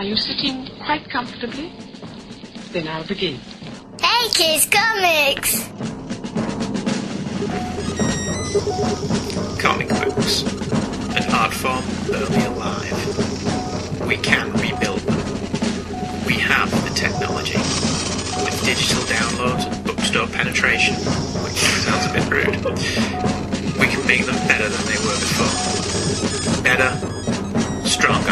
Are you sitting quite comfortably? Then I'll begin. Hey Kids Comics! Comic books. An art form early alive. We can rebuild them. We have the technology. With digital downloads and bookstore penetration, which sounds a bit rude, we can make them better than they were before. Better, stronger,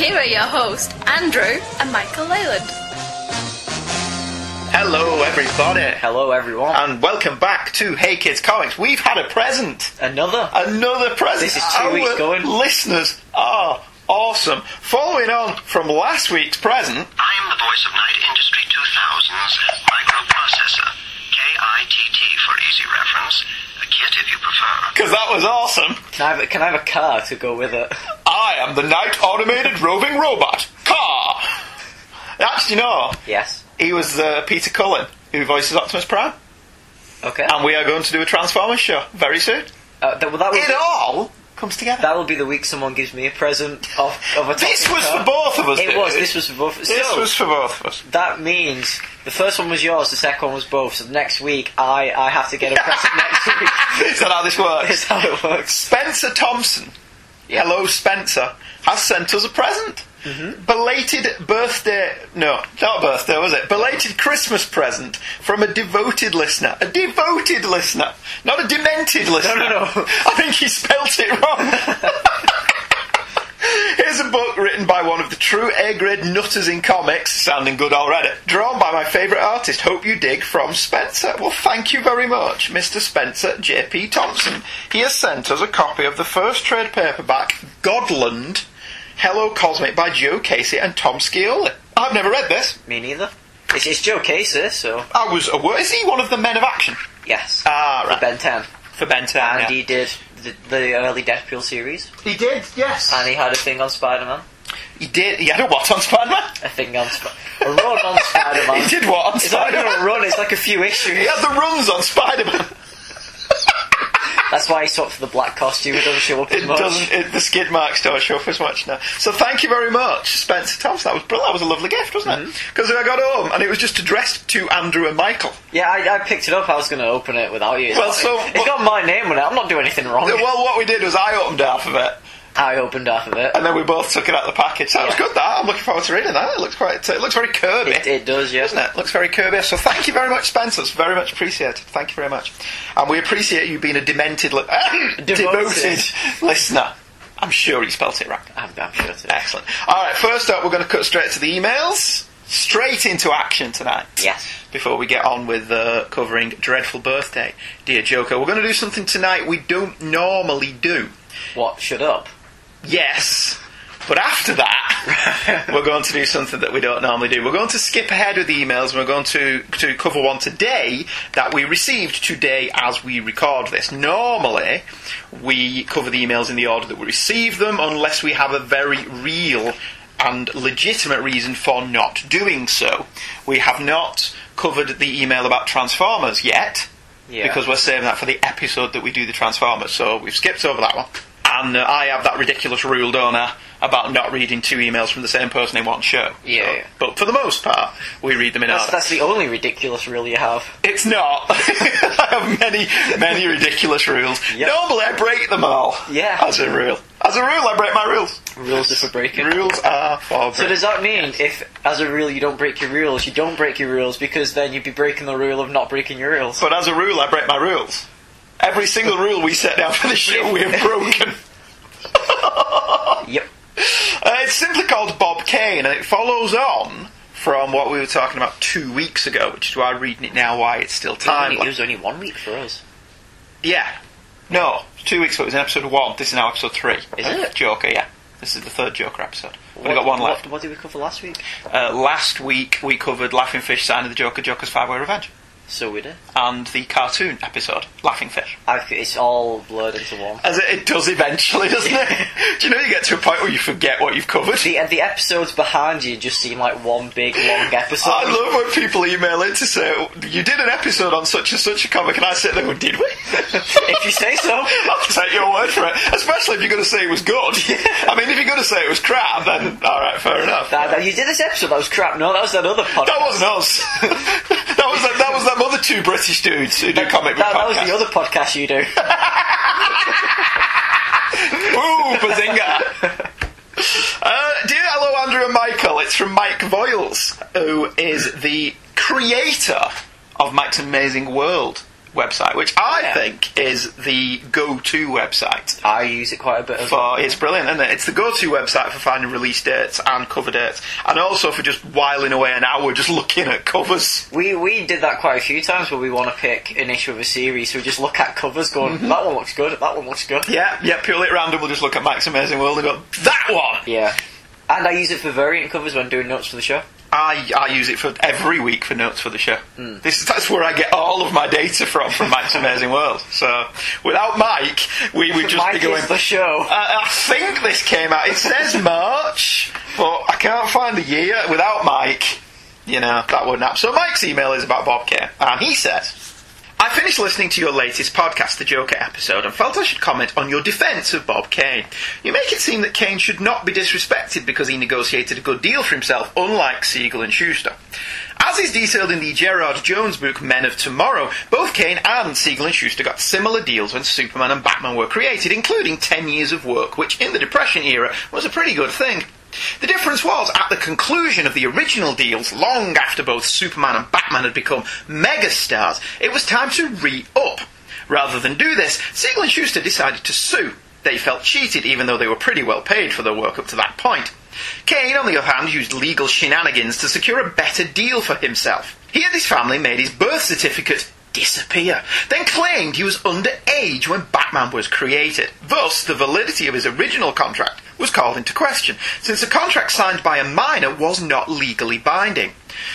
here are your hosts, Andrew and Michael Leyland. Hello, everybody. Hello, everyone. And welcome back to Hey Kids Comics. We've had a present. Another. Another present. This is two Our weeks going. Listeners are awesome. Following on from last week's present, I am the voice of Knight Industry 2000's microprocessor. K-I-T-T for easy reference. A kit if you prefer. because that was awesome, Can I, have can I have a car to go with it? I am the Knight Automated Roving Robot. Car! Actually, know. Yes. He was uh, Peter Cullen, who voices Optimus Prime. Okay. And we are going to do a Transformers show very soon. Uh, that, well, that, It will, all comes together. that will be the week someone gives me a present of, of a This was car. for both of us. It was. This was for both. This so, was for both of us. That means the first one was yours, the second one was both. So next week, I, I have to get a present next week. Is that how this works? That's how it works. Spencer Thompson. Hello Spencer, has sent us a present. Mm-hmm. Belated birthday, no, not birthday, was it? Belated Christmas present from a devoted listener. A devoted listener, not a demented listener. no, no. I think he spelt it wrong. Here's a book written by one of the true A-grade nutters in comics, sounding good already. Drawn by my favourite artist, hope you dig, from Spencer. Well, thank you very much, Mr. Spencer J.P. Thompson. He has sent us a copy of the first trade paperback, Godland, Hello Cosmic by Joe Casey and Tom Scioli. I've never read this. Me neither. It's, it's Joe Casey, so I was aware. Is he one of the men of action? yes. Ah, right. For Ben 10. For Ben 10, And yeah. he did the, the early Deadpool series. He did, yes. And he had a thing on Spider Man. He did. He had a what on Spider-Man? A thing on Sp- a run on Spider Man. He did what on It's not even Spider-Man? a run, it's like a few issues. He had the runs on Spider-Man. That's why he swapped for the black costume. It doesn't show up as It much. doesn't. It, the skid marks don't show up as much now. So thank you very much, Spencer Thompson. That was brilliant. That was a lovely gift, wasn't it? Mm-hmm. Because I got home and it was just addressed to Andrew and Michael. Yeah, I, I picked it up. I was going to open it without you. Well, so- it's got my name on it. I'm not doing anything wrong. Well, what we did was I opened half of it, I opened half of it. and then we both took it out of the package. So it was good. That I'm looking forward to reading that. It looks quite. It looks very Kirby. It, it does, yeah. Doesn't it? it? Looks very Kirby. So thank you very much, Spencer. It's very much appreciated. Thank you very much. And we appreciate you being a demented, li- devoted listener. I'm sure he spelt it right. I'm, I'm sure to. Excellent. All right, first up, we're going to cut straight to the emails. Straight into action tonight. Yes. Before we get on with uh, covering Dreadful Birthday, Dear Joker, we're going to do something tonight we don't normally do. What? Shut up. Yes. But after that, we're going to do something that we don't normally do. We're going to skip ahead with the emails and we're going to, to cover one today that we received today as we record this. Normally, we cover the emails in the order that we receive them unless we have a very real and legitimate reason for not doing so. We have not covered the email about Transformers yet Yeah. because we're saving that for the episode that we do the Transformers. So we've skipped over that one. And uh, I have that ridiculous rule, don't I, about not reading two emails from the same person in one show. Yeah, So- yeah. But for the most part, we read them in That's, order. that's the only ridiculous rule you have. It's not. I have many, many ridiculous rules. Yep. Normally, I break them all. Yeah. As a rule. As a rule, I break my rules. Rules are for breaking. Rules are for breaking. So does that mean if, as a rule, you don't break your rules, you don't break your rules because then you'd be breaking the rule of not breaking your rules? But as a rule, I break my rules. Every single rule we set down for the show, we have broken. Yep. Uh, it's simply called Bob Kane, and it follows on from what we were talking about two weeks ago, which is why I'm reading it now, why it's still It was only- it was only one week for us. Yeah. No, two weeks ago. It was in episode one. This is now episode three. Is of it? Joker, yeah. This is the third Joker episode. We've only got one what, left. What did we cover last week? Uh, last week we covered Laughing Fish, Sign of the Joker, Joker's Five Way Revenge. So we did. and the cartoon episode, Laughing Fish. I, it's all blurred into one. As it, it does eventually, doesn't it? Do you know you get to a point where you forget what you've covered? The, and the episodes behind you just seem like one big long episode. I love when people email in to say, you did an episode on such and such a comic, and I sit there going, did we? if you say so. I'll take your word for it. Especially if you're going to say it was good. I mean, if you're going to say it was crap, then alright, fair enough. That, that- you did this episode, that was crap. No, that was that other podcast. That wasn't us. that was that, that was them other two British dudes who do comic book That, that was podcasts. the other podcast you do. Ooh, bazinga! Uh, dear hello, Andrew and Michael. It's from Mike Voiles, who is the creator of Mike's Amazing World website, which I Yeah. think is the go-to website. I use it quite a bit as well. For, it's brilliant, isn't it? It's the go-to website for finding release dates and cover dates, and also for just whiling away an hour just looking at covers. We we did that quite a few times where we want to pick an issue of a series, so we just look at covers, going, Mm-hmm. that one looks good, that one looks good. Yeah, yeah, purely at random. We'll just look at Mike's Amazing World and go, that one. Yeah. And I use it for variant covers when doing notes for the show. I, I use it for every week for notes for the show. Hmm. This that's where I get all of my data from from Mike's Amazing World. So without Mike, we would just Mike be going. the show. I, I think this came out. It says March, but I can't find the year. Without Mike, you know that wouldn't happen. So Mike's email is about Bob Kane, and he says. I finished listening to your latest podcast, the Joker episode, and felt I should comment on your defence of Bob Kane. You make it seem that Kane should not be disrespected because he negotiated a good deal for himself, unlike Siegel and Shuster. As is detailed in the Gerard Jones book Men of Tomorrow, both Kane and Siegel and Shuster got similar deals when Superman and Batman were created, including 10 years of work, which in the Depression era was a pretty good thing. The difference was, at the conclusion of the original deals, long after both Superman and Batman had become megastars, it was time to re-up. Rather than do this, Siegel and Shuster decided to sue. They felt cheated, even though they were pretty well paid for their work up to that point. Kane, on the other hand, used legal shenanigans to secure a better deal for himself. He and his family made his birth certificate disappear, then claimed he was underage when Batman was created. Thus, the validity of his original contract was called into question, since a contract signed by a minor was not legally binding.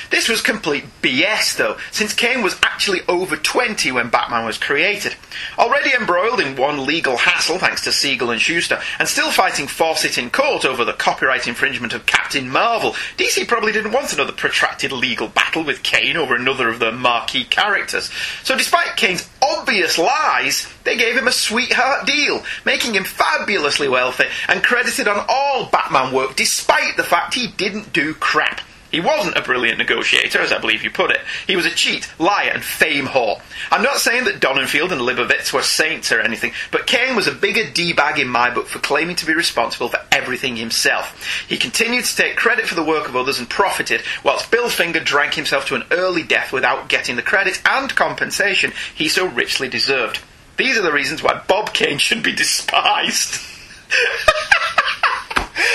This was complete BS, though, since Kane was actually over 20 when Batman was created. Already embroiled in one legal hassle thanks to Siegel and Shuster, and still fighting Fawcett in court over the copyright infringement of Captain Marvel, DC probably didn't want another protracted legal battle with Kane over another of their marquee characters. So despite Kane's obvious lies, they gave him a sweetheart deal, making him fabulously wealthy and credited on all Batman work despite the fact he didn't do crap. He wasn't a brilliant negotiator, as I believe you put it. He was a cheat, liar, and fame whore. I'm not saying that Donenfeld and Liebowitz were saints or anything, but Kane was a bigger D-bag in my book for claiming to be responsible for everything himself. He continued to take credit for the work of others and profited, whilst Bill Finger drank himself to an early death without getting the credit and compensation he so richly deserved. These are the reasons why Bob Kane should be despised.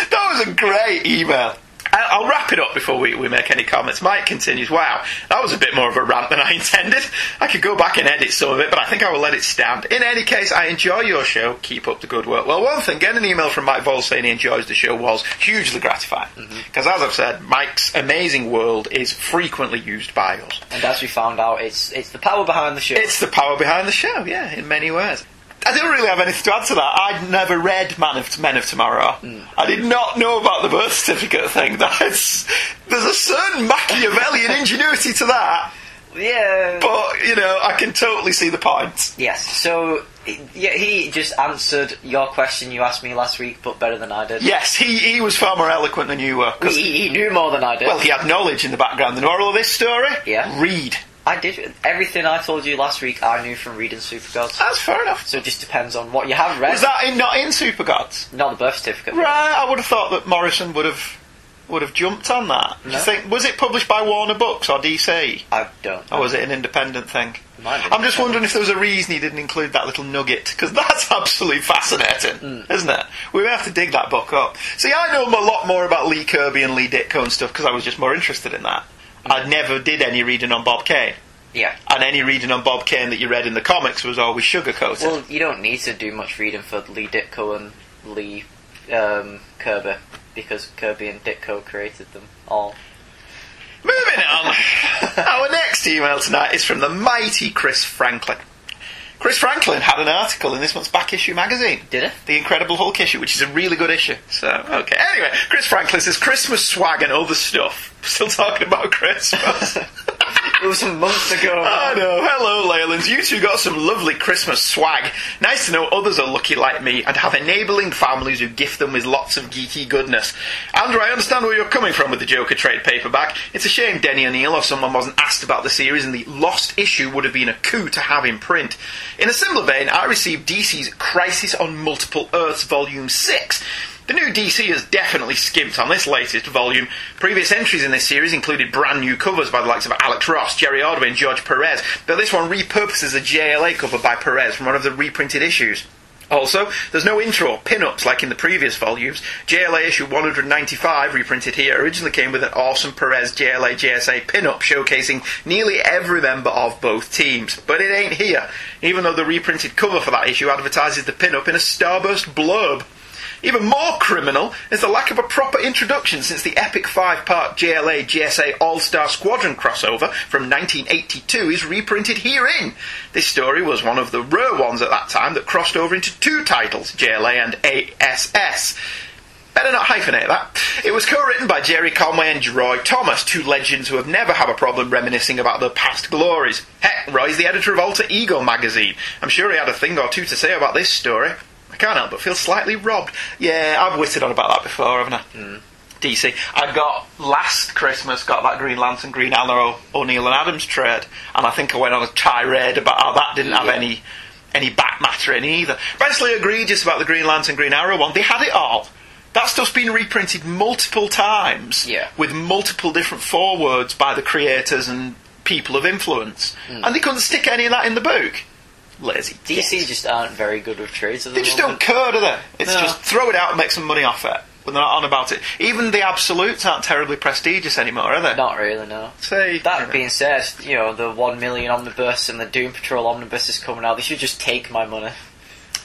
that was a great email. I'll wrap it up before we, we make any comments. Mike continues, wow, that was a bit more of a rant than I intended. I could go back and edit some of it, but I think I will let it stand. In any case, I enjoy your show. Keep up the good work. Well, one thing, getting an email from Mike Vol saying he enjoys the show was hugely gratifying. Mm-hmm. Because as I've said, Mike's amazing world is frequently used by us. And as we found out, it's it's the power behind the show. It's the power behind the show, yeah, in many ways. I don't really have anything to add to that. I'd never read Man of Men of Tomorrow. I did not know about the birth certificate thing. That's there's a certain Machiavellian ingenuity to that, yeah. but you know I can totally see the point. yes. So yeah, he just answered your question you asked me last week, but better than I did. Yes, he he was far more eloquent than you were. He, he knew more than I did. well, he had knowledge in the background. The moral of this story: Yeah. read. I did everything I told you last week. I knew from reading Supergods. That's fair enough. So it just depends on what you have read. Was that in, not in Super Gods? Not the birth certificate. Right, I would have thought that Morrison would have would have jumped on that. Do you No. think was it published by Warner Books or DC? I don't. Or was it an independent thing? I'm just wondering if there was a reason he didn't include that little nugget, because that's absolutely fascinating, hmm. isn't it? We may have to dig that book up. See, I know a lot more about Lee Kirby and Lee Ditko and stuff because I was just more interested in that. I never did any reading on Bob Kane. Yeah. And any reading on Bob Kane that you read in the comics was always sugarcoated. Well, you don't need to do much reading for Lee Ditko and Lee um, Kirby because Kirby and Ditko created them all. Moving on. Our next email tonight is from the mighty Chris Franklin. Chris Franklin had an article in this month's back issue magazine. Did it? The Incredible Hulk issue, which is a really good issue. So, okay. Anyway, Chris Franklin says Christmas swag and other stuff. Still talking about Christmas. It was a month ago. I know. Hello, Leylands. You two got some lovely Christmas swag. Nice to know others are lucky like me and have enabling families who gift them with lots of geeky goodness. Andrew, I understand where you're coming from with the Joker trade paperback. It's a shame Denny O'Neil or someone wasn't asked about the series and the lost issue would have been a coup to have in print. In a similar vein, I received DC's Crisis on Multiple Earths Volume 6. The new DC has definitely skimped on this latest volume. Previous entries in this series included brand new covers by the likes of Alex Ross, Jerry Ordway, and George Perez, but this one repurposes a JLA cover by Perez from one of the reprinted issues. Also, there's no intro or pin-ups like in the previous volumes. JLA issue 195, reprinted here, originally came with an awesome Perez JLA JSA pin-up showcasing nearly every member of both teams. But it ain't here, even though the reprinted cover for that issue advertises the pin-up in a starburst blurb. Even more criminal is the lack of a proper introduction since the epic five part JLA JSA All Star Squadron crossover from 1982 is reprinted herein. This story was one of the rare ones at that time that crossed over into two titles, JLA and ASS. Better not hyphenate that. It was co-written by Gerry Conway and Roy Thomas, two legends who have never had a problem reminiscing about their past glories. Heck, Roy's the editor of Alter Ego magazine. I'm sure he had a thing or two to say about this story. Can't help but feel slightly robbed. Yeah, I've witted on about that before, haven't I? DC. I got last Christmas got that Green Lantern, Green Arrow, O'Neil and Adams trade, and I think I went on a tirade about how that didn't have Yeah. any any back matter in either. Basically egregious about the Green Lantern, Green Arrow one. They had it all. That stuff's been reprinted multiple times Yeah. with multiple different forewords by the creators and people of influence, Hmm. and they couldn't stick any of that in the book. Lazy. DC just aren't very good with trades at the They just don't care, do they? It's No. just throw it out and make some money off it. But they're not on about it. Even the absolutes aren't terribly prestigious anymore, are they? Not really, no. Say That being said, you know, the 1 million omnibus and the Doom Patrol omnibus is coming out. They should just take my money.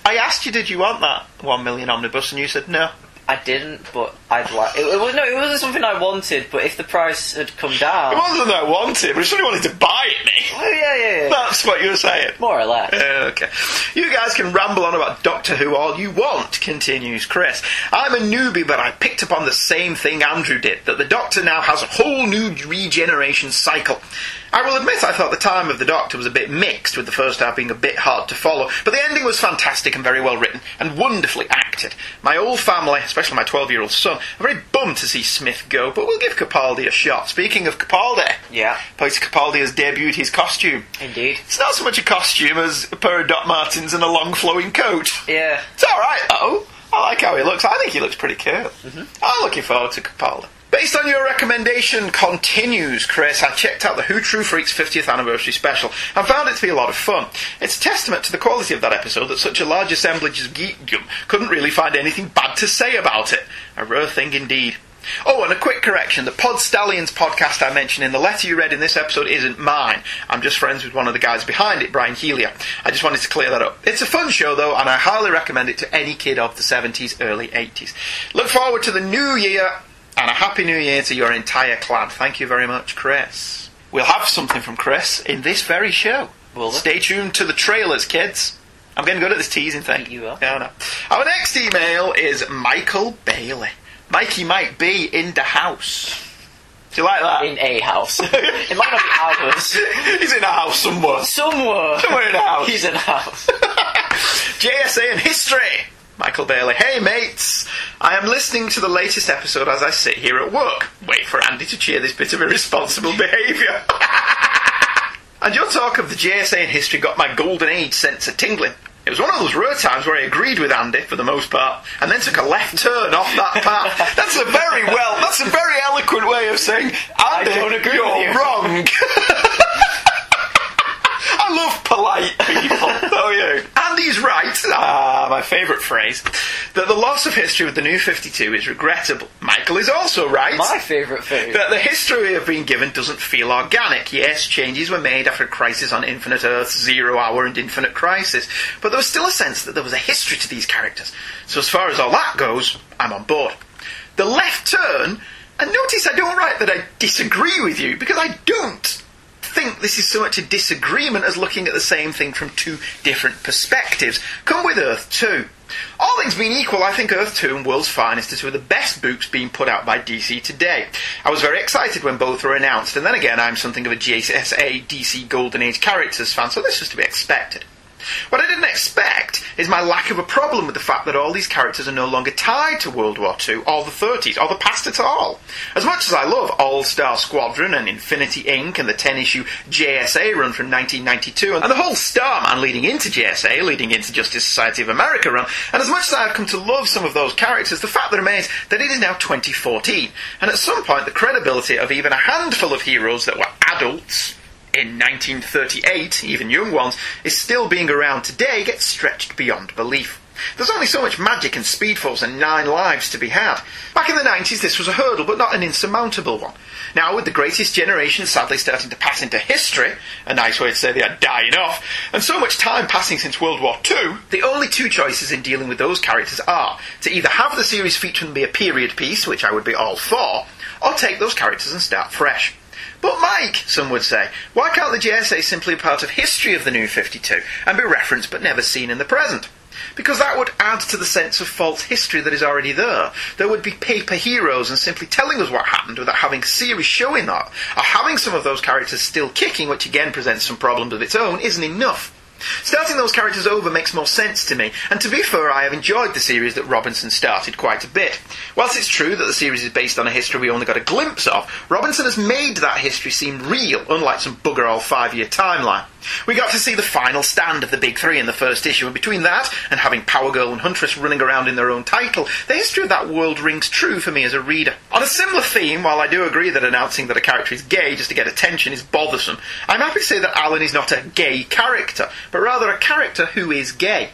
I asked you, did you want that one million omnibus, and you said no. I didn't, but I'd like. It, it, was- no, it wasn't something I wanted, but if the price had come down. It down. wasn't that I wanted, but if somebody wanted to buy it, me. Oh, yeah, yeah, yeah. That's what you were saying. More or less. Uh, Okay. You guys can ramble on about Doctor Who all you want, continues Chris. I'm a newbie, but I picked up on the same thing Andrew did that the Doctor now has a whole new regeneration cycle. I will admit I thought the time of the Doctor was a bit mixed, with the first half being a bit hard to follow, but the ending was fantastic and very well written, and wonderfully acted. My old family, especially my 12 year old son, are very bummed to see Smith go, but we'll give Capaldi a shot. Speaking of Capaldi, Yeah, Peter Capaldi has debuted his costume. indeed. It's not so much a costume as a pair of Doc Martens and a long flowing coat. Yeah. It's alright though. I like how he looks. I think he looks pretty cool. Mm-hmm. I'm looking forward to Capaldi. Based on your recommendation, continues Chris, I checked out the Who True Freaks 50th anniversary special and found it to be a lot of fun. It's a testament to the quality of that episode that such a large assemblage of geekdom couldn't really find anything bad to say about it. A rare thing indeed. Oh, and a quick correction. The Pod Stallions podcast I mentioned in the letter you read in this episode isn't mine. I'm just friends with one of the guys behind it, Brian Healia. I just wanted to clear that up. It's a fun show, though, and I highly recommend it to any kid of the 70s, early 80s. Look forward to the new year, and a happy new year to your entire clan. Thank you very much, Chris. We'll have something from Chris in this very show. Will? Stay tuned to the trailers, kids. I'm getting good at this teasing thing. You are. Yeah. Our next email is Michael Bailey. Mikey might be in the house. Do you like that? In a house. it might not be ours. He's in a house somewhere. Somewhere. Somewhere in a house. He's in a house. JSA and history. Michael Bailey. Hey mates, I am listening to the latest episode as I sit here at work. Wait for Andy to cheer this bit of irresponsible behaviour. and your talk of the JSA and history got my golden age sense of tingling. It was one of those rare times where I agreed with Andy for the most part, and then took a left turn off that path. That's a very well, that's a very eloquent way of saying, Andy, don't agree you're with you." wrong. I love polite people, don't you? Andy's right, ah, my favourite phrase, that the loss of history with the new 52 is regrettable. Michael is also right. My favourite food. That the history we have been given doesn't feel organic. Yes, changes were made after Crisis on Infinite Earth, Zero Hour, and Infinite Crisis, but there was still a sense that there was a history to these characters. So as far as all that goes, I'm on board. The left turn And notice I don't write that I disagree with you because I don't think this is so much a disagreement as looking at the same thing from two different perspectives. Come with Earth 2. All things being equal, I think Earth 2 and World's Finest are two of the best books being put out by DC today. I was very excited when both were announced, and then again, I'm something of a JSA DC Golden Age characters fan, so this was to be expected. What I didn't expect is my lack of a problem with the fact that all these characters are no longer tied to World War II or the 30s or the past at all. As much as I love All Star Squadron and Infinity Inc. and the 10 issue JSA run from 1992 and the whole Starman leading into JSA, leading into Justice Society of America run, and as much as I've come to love some of those characters, the fact remains that it is now 2014, and at some point the credibility of even a handful of heroes that were adults in 1938, even young ones, is still being around today gets stretched beyond belief. There's only so much magic and speed force and nine lives to be had. Back in the 90s, this was a hurdle, but not an insurmountable one. Now, with the greatest generation sadly starting to pass into history, a nice way to say they are dying off, and so much time passing since World War II, the only two choices in dealing with those characters are to either have the series feature them be a period piece, which I would be all for, or take those characters and start fresh. But Mike, some would say, why can't the JSA simply be part of history of the New 52 and be referenced but never seen in the present? Because that would add to the sense of false history that is already there. There would be paper heroes and simply telling us what happened without having series showing that. Or having some of those characters still kicking, which again presents some problems of its own, isn't enough. Starting those characters over makes more sense to me, and to be fair, I have enjoyed the series that Robinson started quite a bit. Whilst it's true that the series is based on a history we only got a glimpse of, Robinson has made that history seem real, unlike some bugger all five year timeline. We got to see the final stand of the big three in the first issue, and between that and having Power Girl and Huntress running around in their own title, the history of that world rings true for me as a reader. On a similar theme, while I do agree that announcing that a character is gay just to get attention is bothersome, I'm happy to say that Alan is not a gay character, but rather a character who is gay.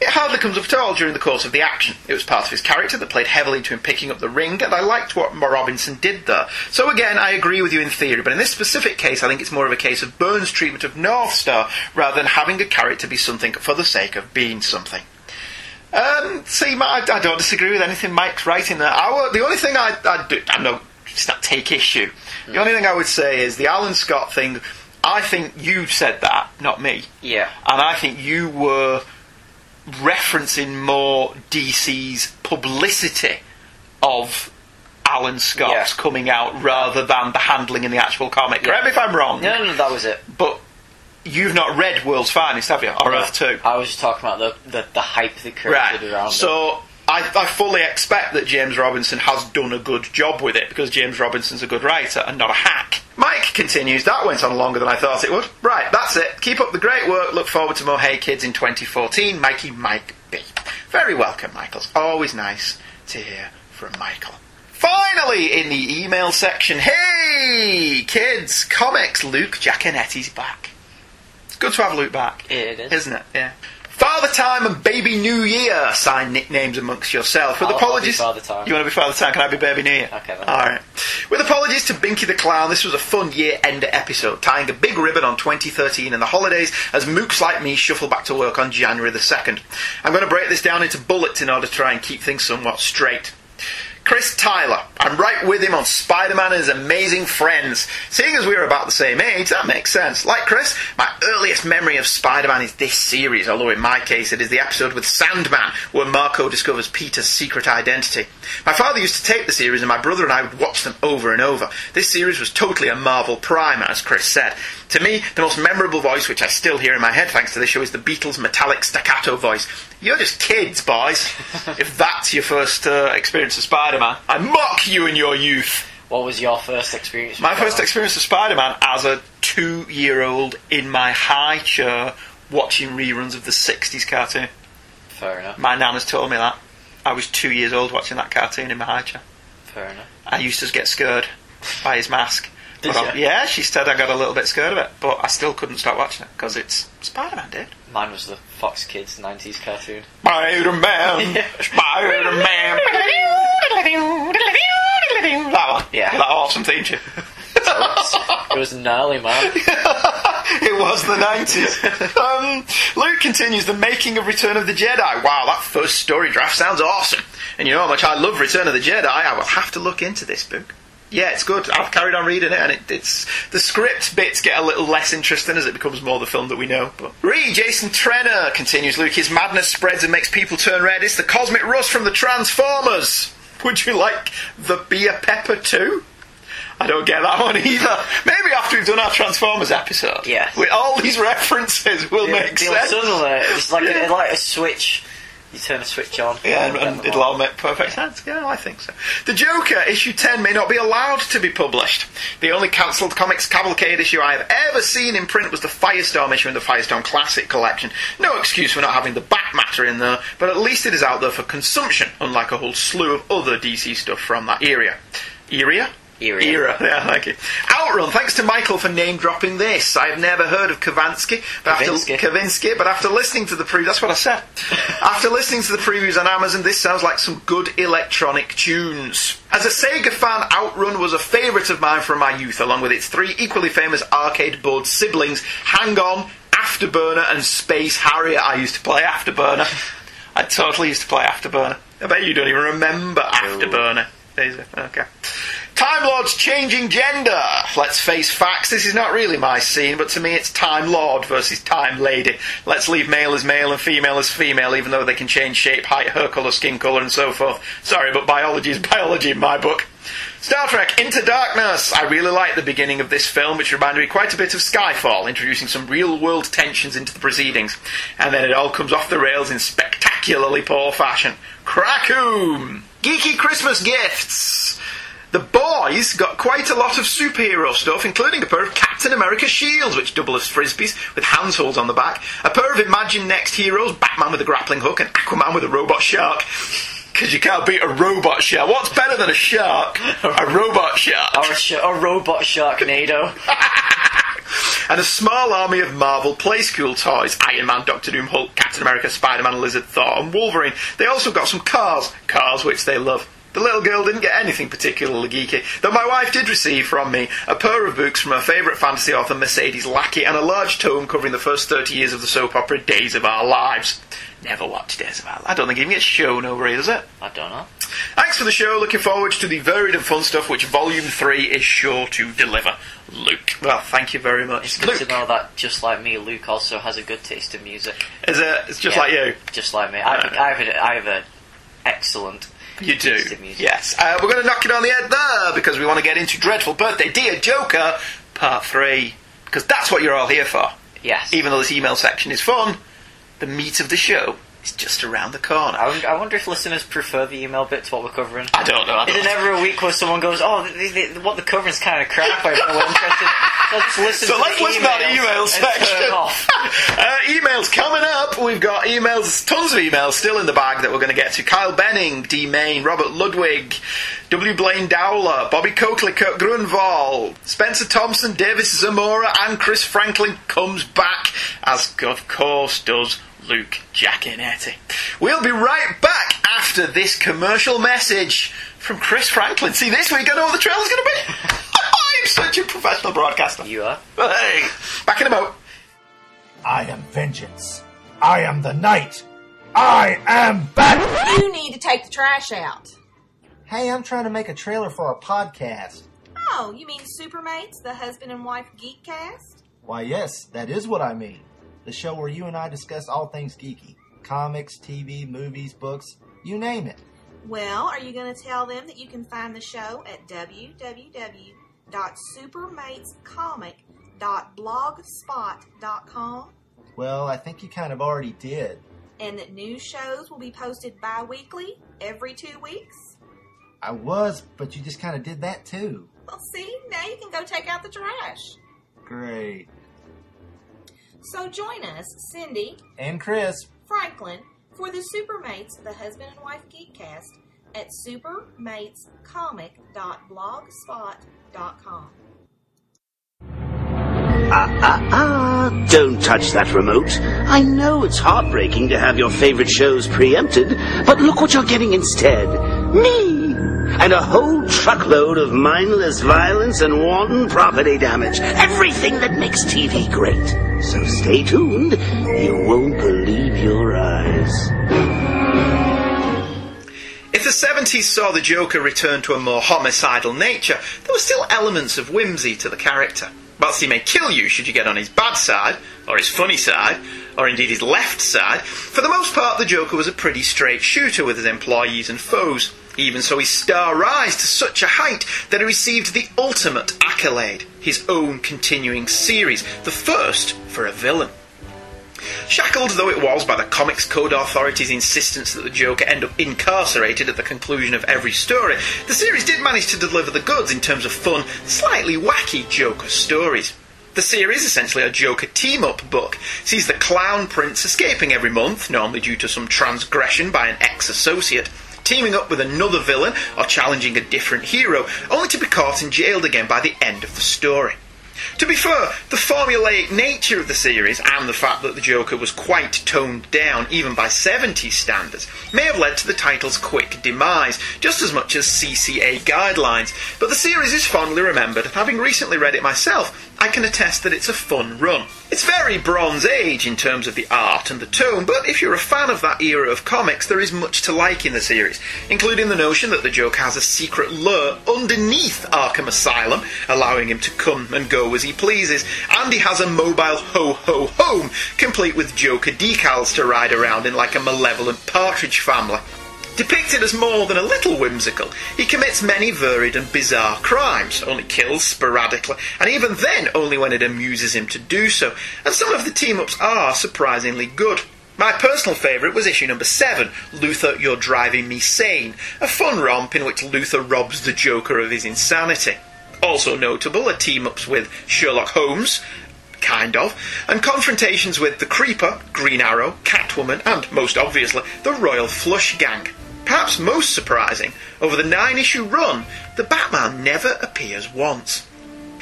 It hardly comes up at all during the course of the action. It was part of his character that played heavily into him picking up the ring, and I liked what Robinson did there. So again, I agree with you in theory, but in this specific case, I think it's more of a case of Byrne's treatment of Northstar rather than having a character be something for the sake of being something. Um, see, I, I don't disagree with anything Mike's writing there. I, the only thing I, I do, I know, just not take issue. The only thing I would say is the Alan Scott thing. I think you said that, not me. Yeah. And I think you were referencing more DC's publicity of Alan Scott's Yeah. coming out rather than the handling in the actual comic. Correct me if I'm wrong. No, no, no, that was it. But you've not read World's Finest, have you? Or Earth 2? I was just talking about the, the, the hype that created Right. around it. So I, I fully expect that James Robinson has done a good job with it because James Robinson's a good writer and not a hack. Mike continues, that went on longer than I thought it would. Right, that's it. Keep up the great work. Look forward to more Hey Kids in 2014. Mikey Mike B. Very welcome, Michael. It's always nice to hear from Michael. Finally, in the email section, hey kids, comics, Luke Giaconetti's back. It's good to have Luke back. It is. Isn't it? Yeah. Father Time and Baby New Year. Sign nicknames amongst yourself. With oh, I'll- I'll apologies. Father Time. You want to be Father Time? Can I be Baby New Year? Okay, then. Alright. With apologies to Binky the Clown, this was a fun year ender episode, tying a big ribbon on 2013 and the holidays as mooks like me shuffle back to work on January the 2nd. I'm going to break this down into bullets in order to try and keep things somewhat straight. Chris Tyler. I'm right with him on Spider Man and his amazing friends. Seeing as we are about the same age, that makes sense. Like Chris, my earliest memory of Spider Man is this series, although in my case it is the episode with Sandman, where Marco discovers Peter's secret identity. My father used to tape the series, and my brother and I would watch them over and over. This series was totally a Marvel primer, as Chris said. To me, the most memorable voice, which I still hear in my head thanks to this show, is the Beetle's metallic staccato voice. You're just kids, boys. if that's your first uh, experience of Spider-Man, I mock you in your youth. What was your first experience? My first experience of Spider-Man as a two-year-old in my high chair watching reruns of the '60s cartoon. Fair enough. My nan has told me that. I was two years old watching that cartoon in my high chair. Fair enough. I used to get scared by his mask. Did But I- yeah, she said I got a little bit scared of it, but I still couldn't stop watching it because it's Spider-Man, dude. Mine was the Fox Kids 90s cartoon. Spider-Man, Spider-Man. that one, Yeah. that awesome theme tune. it was gnarly, man. it was the 90s. um, Luke continues the making of Return of the Jedi. Wow, that first story draft sounds awesome. And you know how much I love Return of the Jedi. I will have to look into this book. Yeah, it's good. I've carried on reading it, and it, it's the script bits get a little less interesting as it becomes more the film that we know. But Re Jason Trenner continues. Luke, his madness spreads and makes people turn red. It's the cosmic rust from the Transformers. Would you like the beer pepper too? I don't get that one either. Maybe after we've done our Transformers episode, Yeah. with all these references will make They'll sense. Suddenly, it's like, Yeah. a, like a switch. You turn a switch on. Yeah, and, and it'll all make perfect sense. Yeah, I think so. The Joker, issue 10, may not be allowed to be published. The only cancelled comics cavalcade issue I have ever seen in print was the Firestorm issue in the Firestorm Classic collection. No excuse for not having the back matter in there, but at least it is out there for consumption, unlike a whole slew of other DC stuff from that area. Area? Era. Era, yeah, thank you. Outrun, thanks to Michael for name dropping this. I have never heard of Kavansky, but Kavinsky. after Kavinsky, but after listening to the preview, that's what I said. after listening to the previews on Amazon, this sounds like some good electronic tunes. As a Sega fan, Outrun was a favourite of mine from my youth, along with its three equally famous arcade board siblings, Hang On, Afterburner, and Space Harrier. I used to play Afterburner. I totally used to play Afterburner. I bet you don't even remember Afterburner. Okay. Time Lord's changing gender. Let's face facts, this is not really my scene, but to me it's Time Lord versus Time Lady. Let's leave male as male and female as female, even though they can change shape, height, hair colour, skin colour, and so forth. Sorry, but biology is biology in my book. Star Trek Into Darkness. I really like the beginning of this film, which reminded me quite a bit of Skyfall, introducing some real world tensions into the proceedings. And then it all comes off the rails in spectacularly poor fashion. Crackoom! Geeky Christmas gifts! The boys got quite a lot of superhero stuff, including a pair of Captain America shields, which double as frisbees with handholds on the back, a pair of Imaginext heroes, Batman with a grappling hook, and Aquaman with a robot shark. Because you can't beat a robot shark. What's better than a shark? A robot shark. Or a, sh- a robot Sharknado. and a small army of Marvel Playskool toys Iron Man, Doctor Doom, Hulk, Captain America, Spider Man, Lizard, Thor, and Wolverine. They also got some cars, cars which they love. The little girl didn't get anything particularly geeky, though my wife did receive from me a pair of books from her favourite fantasy author Mercedes Lackey and a large tome covering the first 30 years of the soap opera Days of Our Lives. Never watched Days of Our Lives. I don't think it even gets shown over here, does it? I don't know. Thanks for the show. Looking forward to the varied and fun stuff which Volume 3 is sure to deliver. Luke. Well, thank you very much. It's good Luke. to know that, just like me, Luke also has a good taste in music. Is it? It's just Yeah, like you. Just like me. I, I have a, I have a excellent. You do. taste in music. Yes. Uh, we're going to knock it on the head there because we want to get into Dreadful Birthday Dear Joker Part 3. Because that's what you're all here for. Yes. Even though this email section is fun, the meat of the show is just around the corner. I, I wonder if listeners prefer the email bit to what we're covering. I don't know. I Is don't it ever a week where someone goes, "Oh, the, the, the- what the covering's kind of crap"? I'm not interested. Let's listen. So to let's listen to that email section. Uh, emails coming up. We've got emails, tons of emails still in the bag that we're going to get to. Kyle Benning, D. Main, Robert Ludwig, W. Blaine Dowler, Bobby Coakley, Kurt Grunwald, Spencer Thompson, Davis Zamora, and Chris Franklin comes back, as of course does Luke Giaconetti. We'll be right back after this commercial message from Chris Franklin. See, this week I know what the trailer's going to be. I'm such a professional broadcaster. You are. Hey, back in a moment. I am vengeance. I am the night. I am back. You need to take the trash out. Hey, I'm trying to make a trailer for a podcast. Oh, you mean Supermates, the husband and wife geek cast? Why, yes, that is what I mean. The show where you and I discuss all things geeky comics, TV, movies, books, you name it. Well, are you going to tell them that you can find the show at www.supermatescomic.blogspot.com Well, I think you kind of already did. and that new shows will be posted bi weekly every two weeks? I was, but you just kind of did that too. Well, see, now you can go take out the trash. Great. So join us, Cindy, And Chris, Franklin, for the Supermates, of the husband and wife geekcast at supermatescomic.blogspot.com. Ah, ah, ah. Don't touch that remote. I know it's heartbreaking to have your favorite shows preempted, but look what you're getting instead. Me! And a whole truckload of mindless violence and wanton property damage. Everything that makes TV great. So stay tuned. You won't believe your eyes. If the 70s saw the Joker return to a more homicidal nature, there were still elements of whimsy to the character. Whilst he may kill you should you get on his bad side, or his funny side, or indeed his left side, for the most part the Joker was a pretty straight shooter with his employees and foes. Even so, his star rise to such a height that he received the ultimate accolade, his own continuing series, the first for a villain. Shackled though it was by the Comics Code Authority's insistence that the Joker end up incarcerated at the conclusion of every story, the series did manage to deliver the goods in terms of fun, slightly wacky Joker stories. The series, essentially a Joker team up book, sees the Clown Prince escaping every month, normally due to some transgression by an ex associate, teaming up with another villain or challenging a different hero, only to be caught and jailed again by the end of the story. To be fair, the formulaic nature of the series and the fact that the Joker was quite toned down, even by 70s standards, may have led to the title's quick demise, just as much as CCA guidelines. But the series is fondly remembered, and having recently read it myself, I can attest that it's a fun run. It's very Bronze Age in terms of the art and the tone, but if you're a fan of that era of comics, there is much to like in the series, including the notion that the Joker has a secret lair underneath Arkham Asylum, allowing him to come and go as he pleases, and he has a mobile ho-ho home, complete with Joker decals to ride around in like a malevolent partridge family. Depicted as more than a little whimsical, he commits many varied and bizarre crimes, only kills sporadically, and even then only when it amuses him to do so, and some of the team ups are surprisingly good. My personal favourite was issue number 7, Luthor, You're Driving Me Sane, a fun romp in which Luthor robs the Joker of his insanity. Also notable are team ups with Sherlock Holmes, kind of, and confrontations with the Creeper, Green Arrow, Catwoman, and, most obviously, the Royal Flush Gang. Perhaps most surprising, over the nine issue run, the Batman never appears once.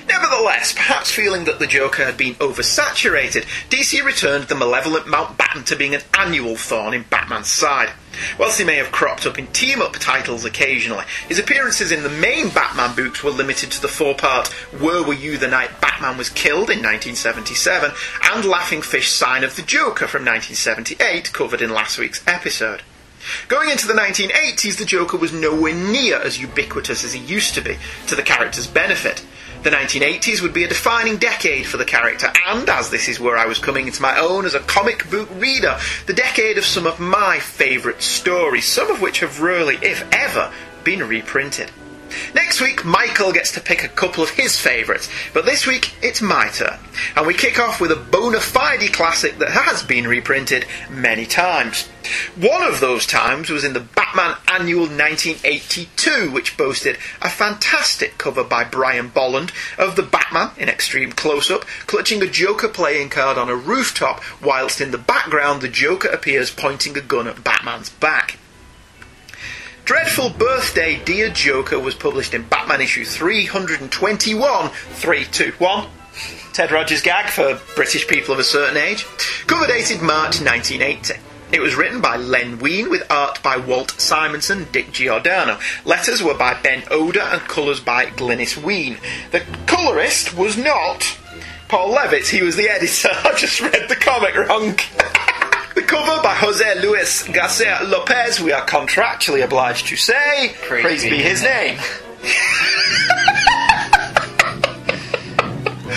Nevertheless, perhaps feeling that the Joker had been oversaturated, DC returned the malevolent mountebank to being an annual thorn in Batman's side. Whilst he may have cropped up in team up titles occasionally, his appearances in the main Batman books were limited to the four part Where Were You the Night Batman Was Killed in 1977 and Laughing Fish Sign of the Joker from 1978, covered in last week's episode. Going into the 1980s, the Joker was nowhere near as ubiquitous as he used to be, to the character's benefit. The 1980s would be a defining decade for the character, and as this is where I was coming into my own as a comic book reader, the decade of some of my favourite stories, some of which have rarely, if ever, been reprinted. Next week, Michael gets to pick a couple of his favourites, but this week it's my turn. And we kick off with a bona fide classic that has been reprinted many times. One of those times was in the Batman Annual 1982, which boasted a fantastic cover by Brian Bolland of the Batman in extreme close up, clutching a Joker playing card on a rooftop, whilst in the background the Joker appears pointing a gun at Batman's back. Dreadful Birthday, Dear Joker was published in Batman issue 321, 321. Ted Rogers gag for British people of a certain age. Cover dated March 1980. It was written by Len Wein with art by Walt Simonson Dick Giordano. Letters were by Ben Oda and colours by Glynis Wein. The colourist was not Paul Levitz, he was the editor. I just read the comic wrong. The cover by Jose Luis Garcia Lopez, we are contractually obliged to say, praise, be his name.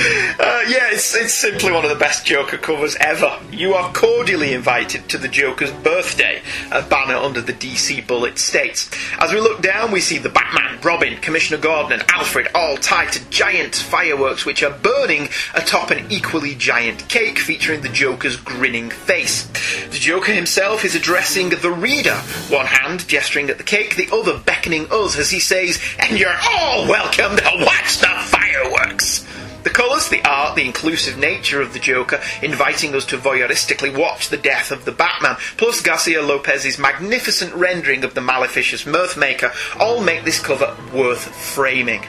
Uh, yeah, it's, it's simply one of the best Joker covers ever. You are cordially invited to the Joker's birthday, a banner under the DC bullet states. As we look down, we see the Batman, Robin, Commissioner Gordon, and Alfred all tied to giant fireworks which are burning atop an equally giant cake featuring the Joker's grinning face. The Joker himself is addressing the reader, one hand gesturing at the cake, the other beckoning us as he says, And you're all welcome to watch the fireworks! The colours, the art, the inclusive nature of the Joker, inviting us to voyeuristically watch the death of the Batman, plus Garcia Lopez's magnificent rendering of the Maleficious Mirthmaker, all make this cover worth framing.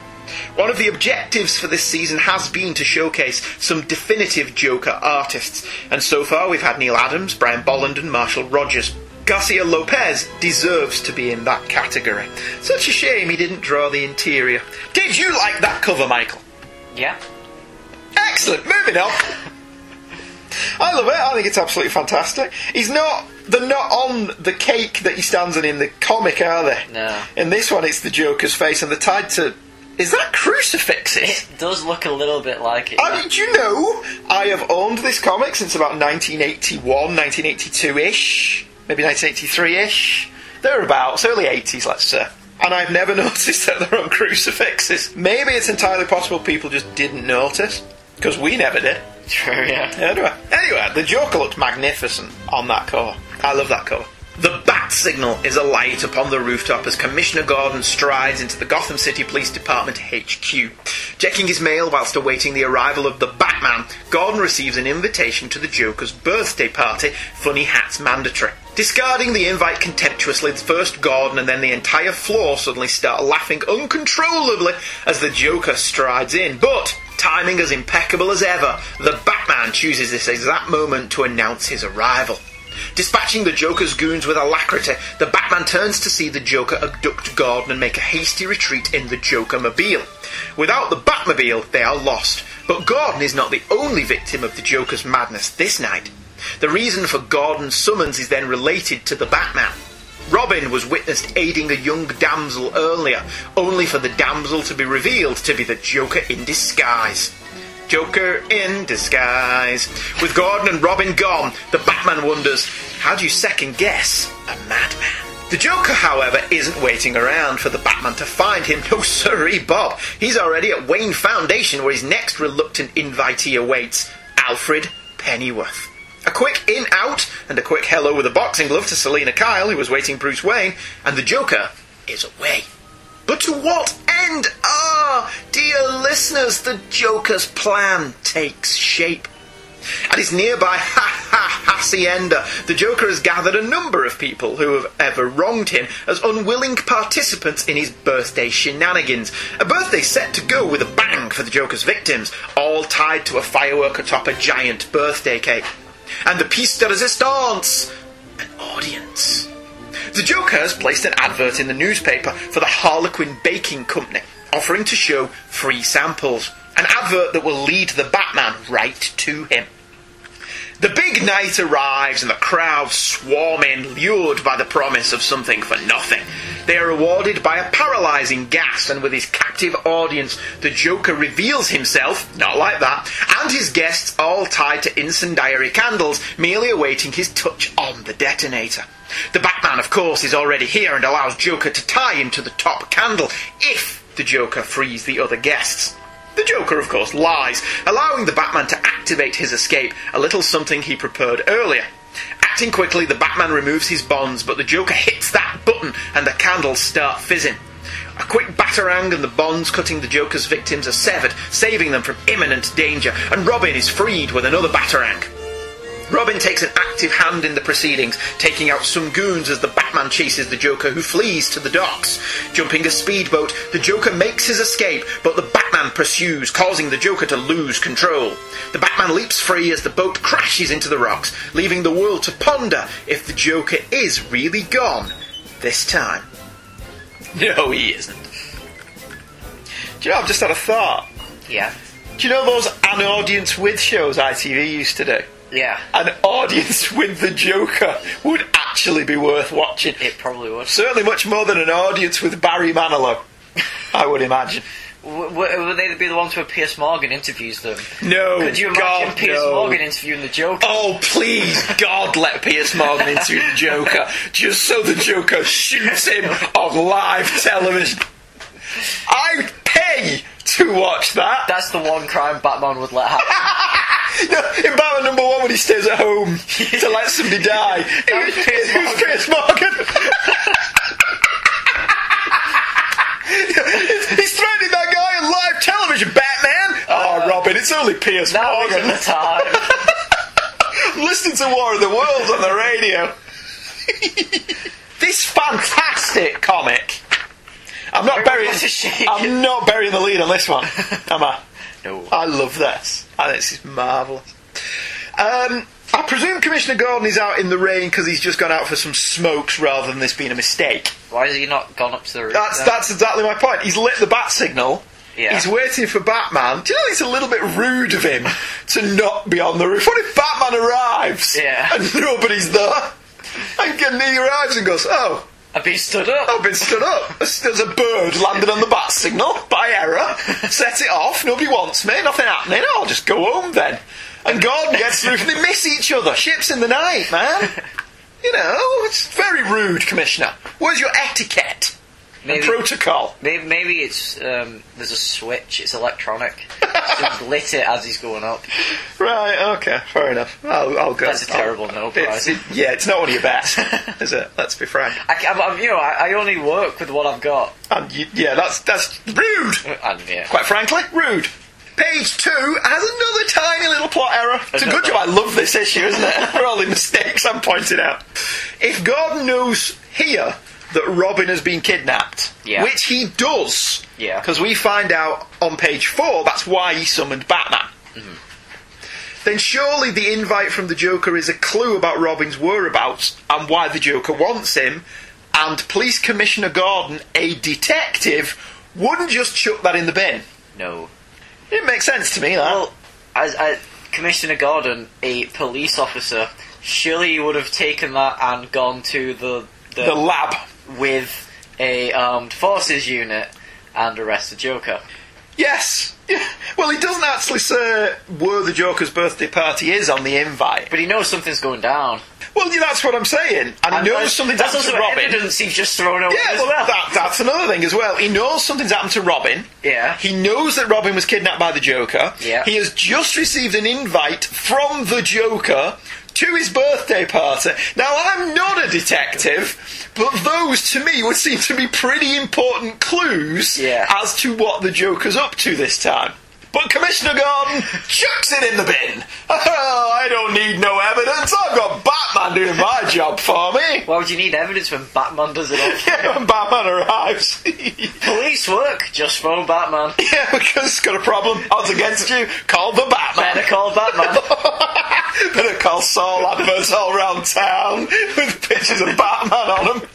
One of the objectives for this season has been to showcase some definitive Joker artists, and so far we've had Neal Adams, Brian Bolland, and Marshall Rogers. Garcia Lopez deserves to be in that category. Such a shame he didn't draw the interior. Did you like that cover, Michael? Yeah. Excellent. Moving on. I love it. I think it's absolutely fantastic. He's not. They're not on the cake that he stands on in the comic, are they? No. In this one, it's the Joker's face, and they're tied to. Is that crucifixes? It does look a little bit like it. I mean, do you know I have owned this comic since about 1981, 1982 ish, maybe 1983 ish. Thereabouts, early 80s, let's say. And I've never noticed that they're on crucifixes. Maybe it's entirely possible people just didn't notice, because we never did. True, yeah. Anyway, anyway, the Joker looked magnificent on that cover. I love that cover. The bat signal is alight upon the rooftop as Commissioner Gordon strides into the Gotham City Police Department HQ. Checking his mail whilst awaiting the arrival of the Batman, Gordon receives an invitation to the Joker's birthday party, funny hats mandatory. Discarding the invite contemptuously, first Gordon and then the entire floor suddenly start laughing uncontrollably as the Joker strides in. But, timing as impeccable as ever, the Batman chooses this exact moment to announce his arrival. Dispatching the Joker's goons with alacrity, the Batman turns to see the Joker abduct Gordon and make a hasty retreat in the Joker mobile. Without the Batmobile, they are lost. But Gordon is not the only victim of the Joker's madness this night. The reason for Gordon's summons is then related to the Batman. Robin was witnessed aiding a young damsel earlier, only for the damsel to be revealed to be the Joker in disguise. Joker in disguise. With Gordon and Robin gone, the Batman wonders, how do you second guess a madman? The Joker, however, isn't waiting around for the Batman to find him. No sirree, Bob. He's already at Wayne Foundation where his next reluctant invitee awaits, Alfred Pennyworth. A quick in out and a quick hello with a boxing glove to Selina Kyle, who was waiting Bruce Wayne, and the Joker is away. But to what end? Ah, dear listeners, the Joker's plan takes shape. At his nearby ha ha hacienda, the Joker has gathered a number of people who have ever wronged him as unwilling participants in his birthday shenanigans. A birthday set to go with a bang for the Joker's victims, all tied to a firework atop a giant birthday cake. And the piece de resistance, an audience. The Joker has placed an advert in the newspaper for the Harlequin Baking Company, offering to show free samples. An advert that will lead the Batman right to him. The big night arrives and the crowd swarm in, lured by the promise of something for nothing. They are rewarded by a paralysing gas, and with his captive audience, the Joker reveals himself, not like that, and his guests all tied to incendiary candles, merely awaiting his touch on the detonator. The Batman, of course, is already here and allows Joker to tie him to the top candle if the Joker frees the other guests. The Joker, of course, lies, allowing the Batman to activate his escape, a little something he prepared earlier. Acting quickly, the Batman removes his bonds, but the Joker hits that button and the candles start fizzing. A quick batarang and the bonds cutting the Joker's victims are severed, saving them from imminent danger, and Robin is freed with another batarang. Robin takes an active hand in the proceedings, taking out some goons as the Batman chases the Joker, who flees to the docks. Jumping a speedboat, the Joker makes his escape, but the Batman pursues, causing the Joker to lose control. The Batman leaps free as the boat crashes into the rocks, leaving the world to ponder if the Joker is really gone this time. No, he isn't. Do you know, I've just had a thought. Yeah. Do you know those an audience with shows ITV used to do? Yeah. An audience with the Joker would actually be worth watching. It probably would. Certainly much more than an audience with Barry Manilow, I would imagine. W- would they be the ones where Piers Morgan interviews them? No, Could you imagine God, Piers no. Morgan interviewing the Joker? Oh, please, God, let Piers Morgan interview the Joker, just so the Joker shoots him on live television. I'd pay to watch that. That's the one crime Batman would let happen. No, in Batman number one, when he stays at home to let somebody die, That was Piers it was Piers Morgan. He's threatening that guy on live television, Batman. Oh, Robin, it's only Piers That was Morgan. at the time. Listen to War of the Worlds on the radio. this fantastic comic. I'm not burying. What a shake. I'm not burying the lead on this one, am I? No. I love this. I think this is marvellous. Um, I presume Commissioner Gordon is out in the rain because he's just gone out for some smokes rather than this being a mistake. Why has he not gone up to the roof? That's that's exactly my point. He's lit the bat signal. Yeah. He's waiting for Batman. Do you know it's a little bit rude of him to not be on the roof? What if Batman arrives Yeah. and nobody's there? And he arrives and goes, "Oh, I've been stood up. I've been stood up. There's a bird landed on the bat signal by error. Set it off. Nobody wants me. Nothing happening. I'll just go home then." And Gordon gets through. They miss each other. Ships in the night, man. You know, it's very rude, Commissioner. Where's your etiquette Maybe- protocol? Maybe, maybe it's um, there's a switch. It's electronic. he lit it as he's going up. Right, okay, fair enough. I'll, I'll go. That's a terrible no prize. it- yeah, it's not one of your best, is it? Let's be frank. I, I'm- you know, I, I only work with what I've got. And you, yeah, that's that's rude. And yeah, Quite frankly, rude. Page two has another tiny little plot error. It's a good job I love this issue, isn't it? For all the mistakes I'm pointing out. If God knows here that Robin has been kidnapped, Yeah. which he does, Yeah. because we find out on page four that's why he summoned Batman. Mm-hmm. Then surely the invite from the Joker is a clue about Robin's whereabouts and why the Joker wants him, and Police Commissioner Gordon, a detective, wouldn't just chuck that in the bin. no. It makes sense to me, that. Well, as, as Commissioner Gordon, a police officer, surely he would have taken that and gone to the the, the lab. With a armed forces unit and arrest the Joker. Yes. Yeah. Well, he doesn't actually say where the Joker's birthday party is on the invite. But he knows something's going down. Well, yeah, that's what I'm saying. And, he knows something's that's happened to Robin. evidence he's just thrown away Yeah, well, well. That, that's another thing as well. He knows something's happened to Robin. Yeah. He knows that Robin was kidnapped by the Joker. Yeah. He has just received an invite from the Joker to his birthday party. Now, I'm not a detective, but those to me would seem to be pretty important clues Yeah. as to what the Joker's up to this time. But Commissioner Gordon chucks it in the bin. Oh, I don't need no evidence. I've got Batman doing my job for me. Why would you need evidence when Batman does it all? Yeah, when Batman arrives. Police work, just phone Batman. Yeah, because it's got a problem. Odds against you. Call the Batman. Better call Batman. Better call Saul adverts all around town with pictures of Batman on them.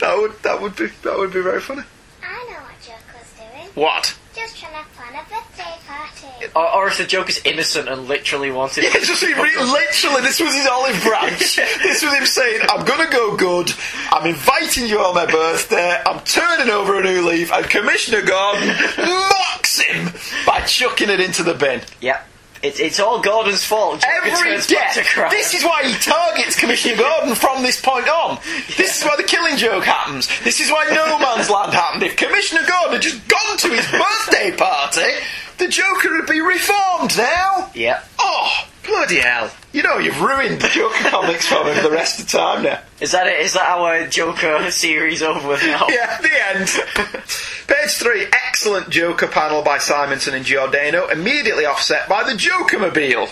that would that would be that would be very funny. I know what Joker's doing. What? Just trying to plan a birthday party. or, or if the Joker's innocent and literally wanted Yeah, just he re- literally, this was his olive branch. this was him saying, "I'm gonna go good. I'm inviting you on my birthday. I'm turning over a new leaf." And Commissioner Gordon mocks him by chucking it into the bin. Yeah. It's, it's all Gordon's fault. Every turns back death. to crime. This is why he targets Commissioner Gordon from this point on. This is why the killing joke happens. This is why No Man's Land happened. If Commissioner Gordon had just gone to his birthday party, the Joker would be reformed now. Yeah. Oh, bloody hell. You know you've ruined the Joker comics for me for the rest of the time now. Is that it? Is that our Joker series over with now? Yeah, the end. Page three, excellent Joker panel by Simonson and Giordano, immediately offset by the Joker-mobile,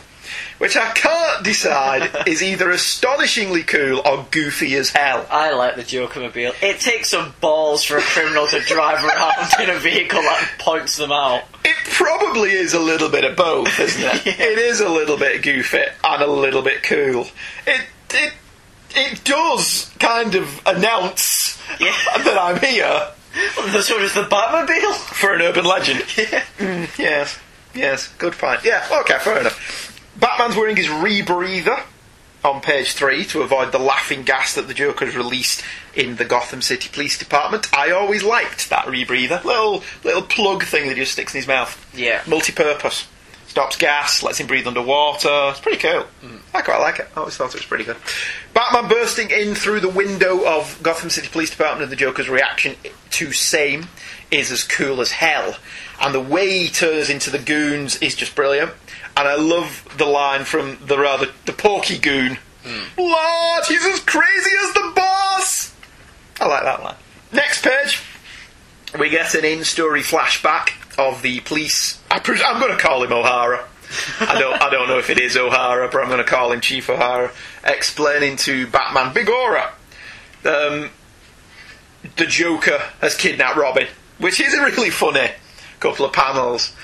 which I can't decide is either astonishingly cool or goofy as hell. I like the Joker mobile. It takes some balls for a criminal to drive around in a vehicle that points them out. It probably is a little bit of both, isn't it? It is a little bit goofy and a little bit cool. It it it does kind of announce Yeah. that I'm here Well, so does the Batmobile. for an urban legend. Yeah. Mm, yes, yes, good point. Yeah, okay, fair enough. Batman's wearing his rebreather on page three to avoid the laughing gas that the Joker's released in the Gotham City Police Department. I always liked that rebreather. Little little plug thing that he just sticks in his mouth. Yeah. Multi-purpose. Stops gas, lets him breathe underwater. It's pretty cool. Mm. I quite like it. I always thought it was pretty good. Batman bursting in through the window of Gotham City Police Department and the Joker's reaction to same is as cool as hell. And the way he turns into the goons is just brilliant. And I love the line from the rather the porky goon. Lord, he's as crazy as the boss! I like that line. Next page we get an in-story flashback of the police. I I'm going to call him O'Hara. I don't. I don't know if it is O'Hara, but I'm going to call him Chief O'Hara, explaining to Batman Big Aura. Um, the Joker has kidnapped Robin, which is a really funny couple of panels.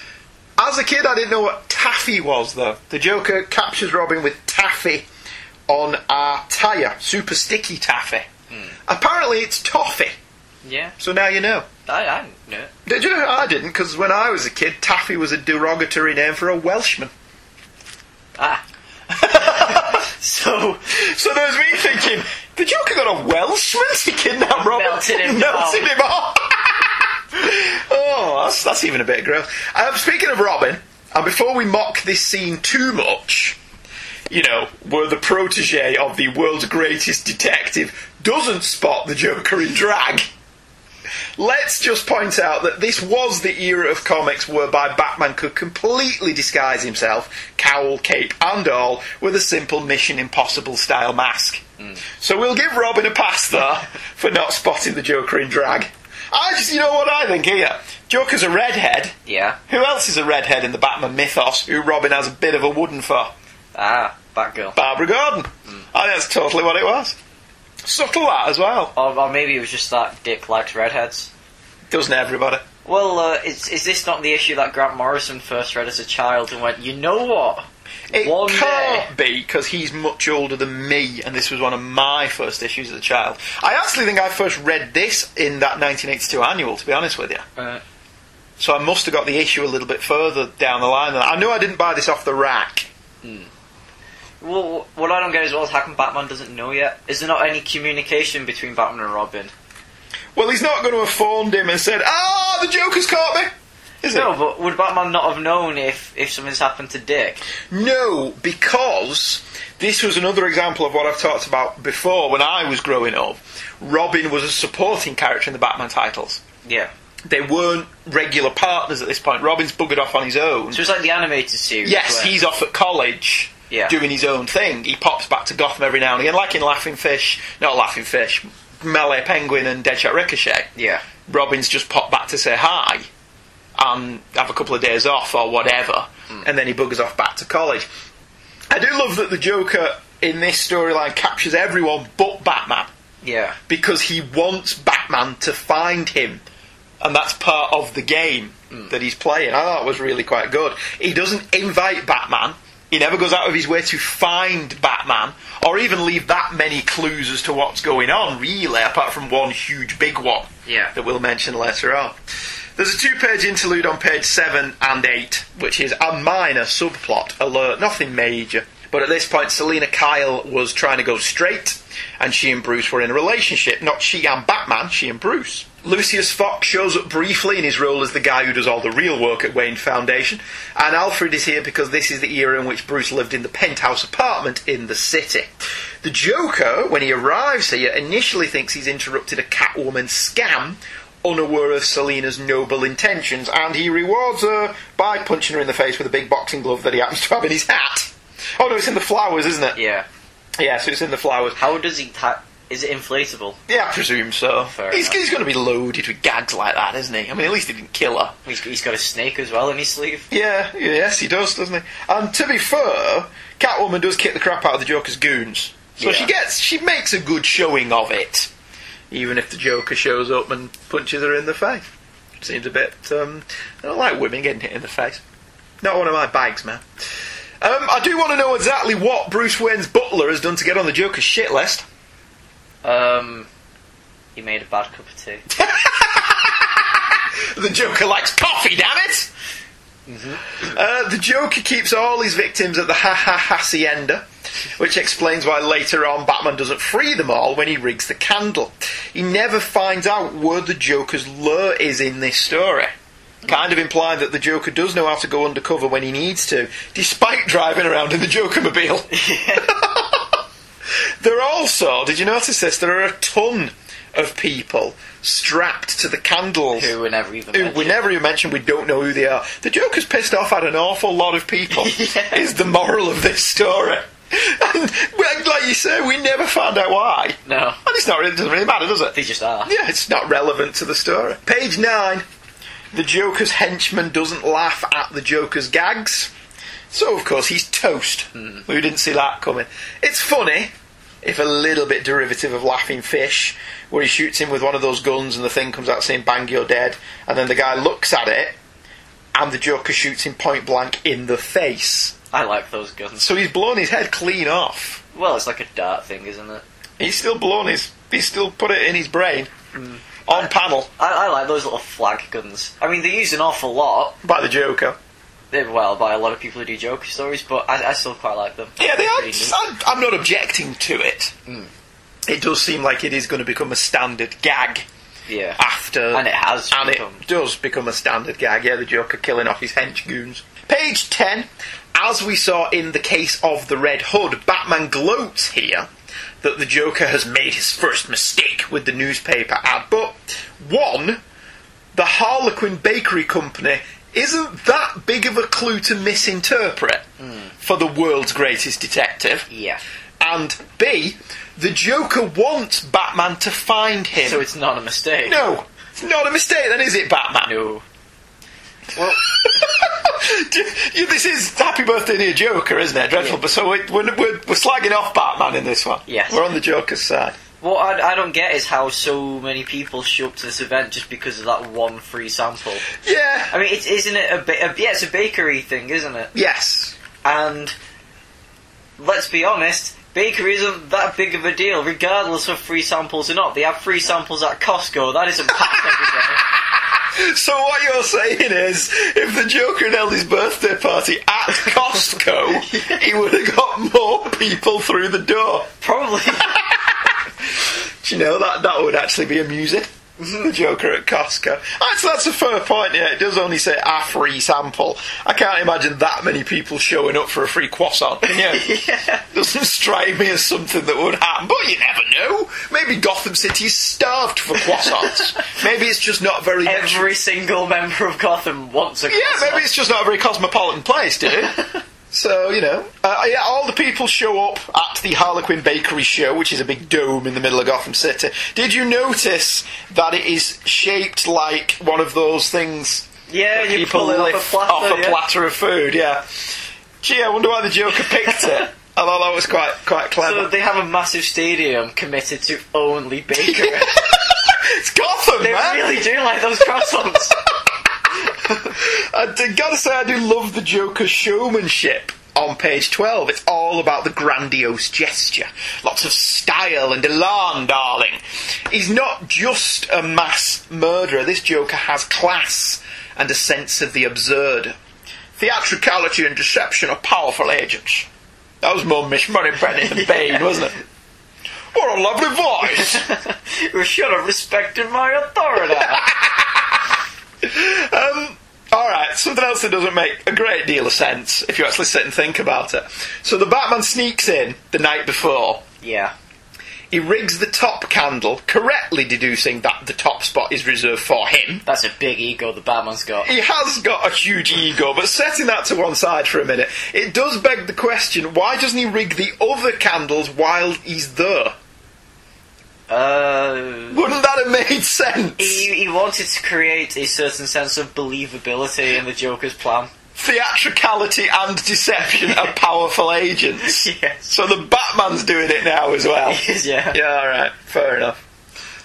As a kid, I didn't know what taffy was, though. The Joker captures Robin with taffy on a tyre, super sticky taffy. Apparently, it's toffee, Yeah, so now you know. I, I know. Did you? I didn't, because when I was a kid, taffy was a derogatory name for a Welshman. Ah. so, So there's me thinking, the Joker got a Welshman to kidnap Robin? Melted him Melted him off. oh, that's, that's even a bit gross. Um, speaking of Robin, and before we mock this scene too much, you know, where the protege of the world's greatest detective doesn't spot the Joker in drag. Let's just point out that this was the era of comics whereby Batman could completely disguise himself, cowl, cape, and all, with a simple Mission Impossible style mask. So we'll give Robin a pass there for not spotting the Joker in drag. I just, you know what I think here? Joker's a redhead. yeah. Who else is a redhead in the Batman mythos who Robin has a bit of a wooden for? Ah, Batgirl. Barbara Gordon. I think that's totally what it was. Subtle that as well. Or, or maybe it was just that Dick likes redheads. Doesn't everybody? Well, uh, is, is this not the issue that Grant Morrison first read as a child and went, you know what? It One can't be because he's much older than me, and this was one of my first issues as a child. I actually think I first read this in that 1982 annual, to be honest with you. Uh, So I must have got the issue a little bit further down the line. than that. I knew I didn't buy this off the rack. well, what I don't get is, well, how come Batman doesn't know yet? Is there not any communication between Batman and Robin? Well, he's not going to have phoned him and said, "Ah, the Joker's caught me." Is No, it? but would Batman not have known if, if something's happened to Dick? No, because this was another example of what I've talked about before. When I was growing up, Robin was a supporting character in the Batman titles. Yeah. They weren't regular partners at this point. Robin's buggered off on his own. So it's like the animated series. Yes, where- he's off at college Yeah. doing his own thing. He pops back to Gotham every now and again, like in Laughing Fish, not Laughing Fish, Malay Penguin and Deadshot Ricochet. Yeah. Robin's just popped back to say hi and have a couple of days off or whatever, hmm. and then he buggers off back to college. I do love that the Joker in this storyline captures everyone but Batman Yeah. because he wants Batman to find him. And that's part of the game hmm. that he's playing. I thought it was really quite good. He doesn't invite Batman. He never goes out of his way to find Batman or even leave that many clues as to what's going on, really, apart from one huge big one Yeah. that we'll mention later on. There's a two page interlude on page 7 and 8, which is a minor subplot alert, nothing major. But at this point, Selina Kyle was trying to go straight, and she and Bruce were in a relationship. Not she and Batman, she and Bruce. Lucius Fox shows up briefly in his role as the guy who does all the real work at Wayne Foundation, and Alfred is here because this is the era in which Bruce lived in the penthouse apartment in the city. The Joker, when he arrives here, initially thinks he's interrupted a Catwoman scam, unaware of Selina's noble intentions, and he rewards her by punching her in the face with a big boxing glove that he happens to have in his hat. Oh no, it's in the flowers, isn't it? Yeah. Yeah, so it's in the flowers. How does he... Ha- is it inflatable? Yeah, I presume so. Fair he's, enough. he's going to be loaded with gags like that, isn't he? I mean, at least he didn't kill her. He's, he's got a snake as well in his sleeve. Yeah, yes, he does, doesn't he? And to be fair, Catwoman does kick the crap out of the Joker's goons. So Yeah. she gets, she makes a good showing of it, even if the Joker shows up and punches her in the face. Seems a bit. Um, I don't like women getting hit in the face. Not one of my bags, man. Um, I do want to know exactly what Bruce Wayne's butler has done to get on the Joker's shit list. Um, he made a bad cup of tea. The Joker likes coffee, damn it! Uh, the Joker keeps all his victims at the Ha Ha Hacienda, which explains why later on Batman doesn't free them all when he rigs the candle. He never finds out where the Joker's lure is in this story. Kind of implying that the Joker does know how to go undercover when he needs to, despite driving around in the Joker mobile. there are also, did you notice this? There are a ton of people strapped to the candles Who were never even who we never even mentioned we don't know who they are. The Joker's pissed off at an awful lot of people. Yeah. Is the moral of this story? And like you say, we never found out why. No. And it's not really, it doesn't really matter, does it? They just are. Yeah, it's not relevant to the story. Page nine. The Joker's henchman doesn't laugh at the Joker's gags. So, of course, he's toast. Hmm. We didn't see that coming. It's funny, if a little bit derivative of Laughing Fish, where he shoots him with one of those guns and the thing comes out saying "Bang, you're dead," and then the guy looks at it, and the Joker shoots him point blank in the face. I like those guns. So he's blown his head clean off. Well, it's like a dart thing, isn't it? He's still blown his. He's still put it in his brain mm. on panel I, I like those little flag guns. I mean, they use an awful lot. by the Joker. Well, by a lot of people who do Joker stories, but I, I still quite like them. Yeah, they are. I'm, I'm not objecting to it. Hmm. It does seem like it is going to become a standard gag Yeah. after, And it has and become. it does become a standard gag. Yeah, the Joker killing off his hench goons. Page ten. As we saw in the case of the Red Hood, Batman gloats here that the Joker has made his first mistake with the newspaper ad. But one, the Harlequin Bakery Company isn't that big of a clue to misinterpret hmm. for the world's greatest detective. Yeah. And B, the Joker wants Batman to find him. So it's not a mistake. no, it's not a mistake then, is it, Batman? No. Well, you- this is Happy Birthday to Dear Joker, isn't it? Dreadful. Yeah. But so we're, we're, we're, we're slagging off Batman in this one. Yes. We're on the Joker's side. What I, I don't get is how so many people show up to this event just because of that one free sample. Yeah. I mean, it, isn't it a, ba- a yeah, it's a bakery thing, isn't it? Yes. And let's be honest, bakery isn't that big of a deal, regardless of free samples or not. They have free samples at Costco. That isn't packed every day. So what you're saying is, if the Joker had held his birthday party at Costco, he would have got more people through the door. Probably. Do you know that that would actually be amusing? The mm-hmm. Joker at Costco. Actually, that's a fair point. Yeah, it does only say a free sample. I can't imagine that many people showing up for a free croissant. Yeah, yeah. doesn't strike me as something that would happen. But you never know. Maybe Gotham City's starved for croissants. maybe it's just not very. Every single member of Gotham wants a yeah, maybe it's just not a very cosmopolitan place, dude. So, you know, uh, yeah, all the people show up at the Harlequin Bakery show, which is a big dome in the middle of Gotham City. Did you notice that it is shaped like one of those things Yeah, you people pull it off a platter, off a yeah. platter of food? Yeah. Gee, I wonder why the Joker picked it. I thought that was quite quite clever. So they have a massive stadium committed to only bakery. it's Gotham, they man. really do like those croissants. I d- gotta say, I do love the Joker's showmanship on page 12. It's all about the grandiose gesture. Lots of style and elan, darling. He's not just a mass murderer. This Joker has class and a sense of the absurd. Theatricality and deception are powerful agents. That was more Miss Moneypenny than Bane, wasn't it? What a lovely voice! you should have respected my authority. Um, Alright, something else that doesn't make a great deal of sense if you actually sit and think about it. So the Batman sneaks in the night before. yeah. He rigs the top candle, correctly deducing that the top spot is reserved for him. That's a big ego the Batman's got. He has got a huge ego, but setting that to one side for a minute, it does beg the question why doesn't he rig the other candles while he's there? Uh, Wouldn't that have made sense? he, he wanted to create a certain sense of believability in the Joker's plan. Theatricality and deception are powerful agents. Yes. So the Batman's doing it now as well. yeah. Yeah, alright, fair enough.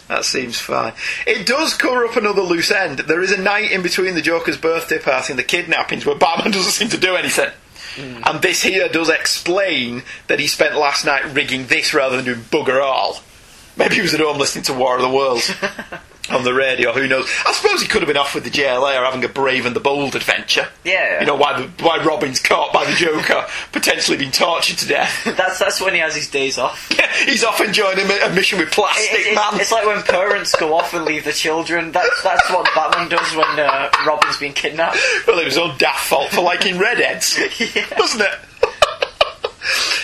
That seems fine. It does cover up another loose end. There is a night in between the Joker's birthday party and the kidnappings where Batman doesn't seem to do anything. And this here does explain that he spent last night rigging this rather than doing bugger all. Maybe he was at home listening to War of the Worlds on the radio, who knows. I suppose he could have been off with the JLA or having a brave and the bold adventure. Yeah. You know, why, the, why Robin's caught by the Joker, potentially being tortured to death. That's that's when he has his days off. He's off enjoying a, a mission with Plastic It- it- Man. it's like when parents go off and leave the children. That's that's what Batman does when uh, Robin's been kidnapped. Well, it was all daft fault for liking redheads, wasn't it?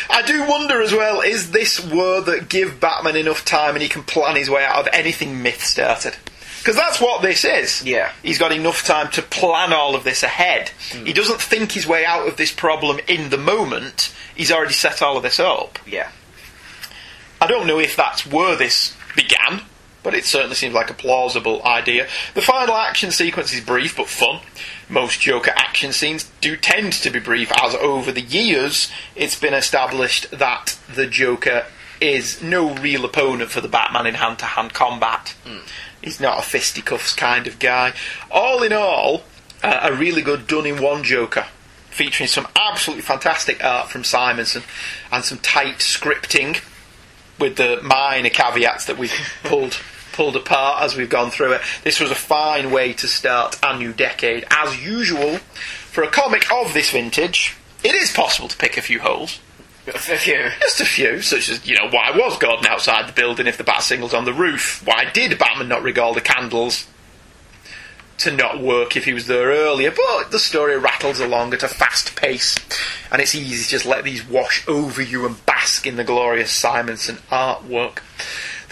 I do wonder as well, is this war that give Batman enough time and he can plan his way out of anything myth started? Because that's what this is. Yeah. He's got enough time to plan all of this ahead. Hmm. He doesn't think his way out of this problem in the moment. He's already set all of this up. Yeah. I don't know if that's where this began, but it certainly seems like a plausible idea. The final action sequence is brief but fun. Most Joker action scenes do tend to be brief, as over the years it's been established that the Joker is no real opponent for the Batman in hand to hand combat. He's not a fisticuffs kind of guy. All in all, uh, a really good done in one Joker. Featuring some absolutely fantastic art from Simonson and some tight scripting with the minor caveats that we've pulled pulled apart as we've gone through it. This was a fine way to start a new decade. As usual, for a comic of this vintage, it is possible to pick a few holes. A few. Just a few, such as, you know, why was Gordon outside the building if the bat signal's on the roof? Why did Batman not rig all the candles to not work if he was there earlier? But the story rattles along at a fast pace, and it's easy to just let these wash over you and bask in the glorious Simonson artwork.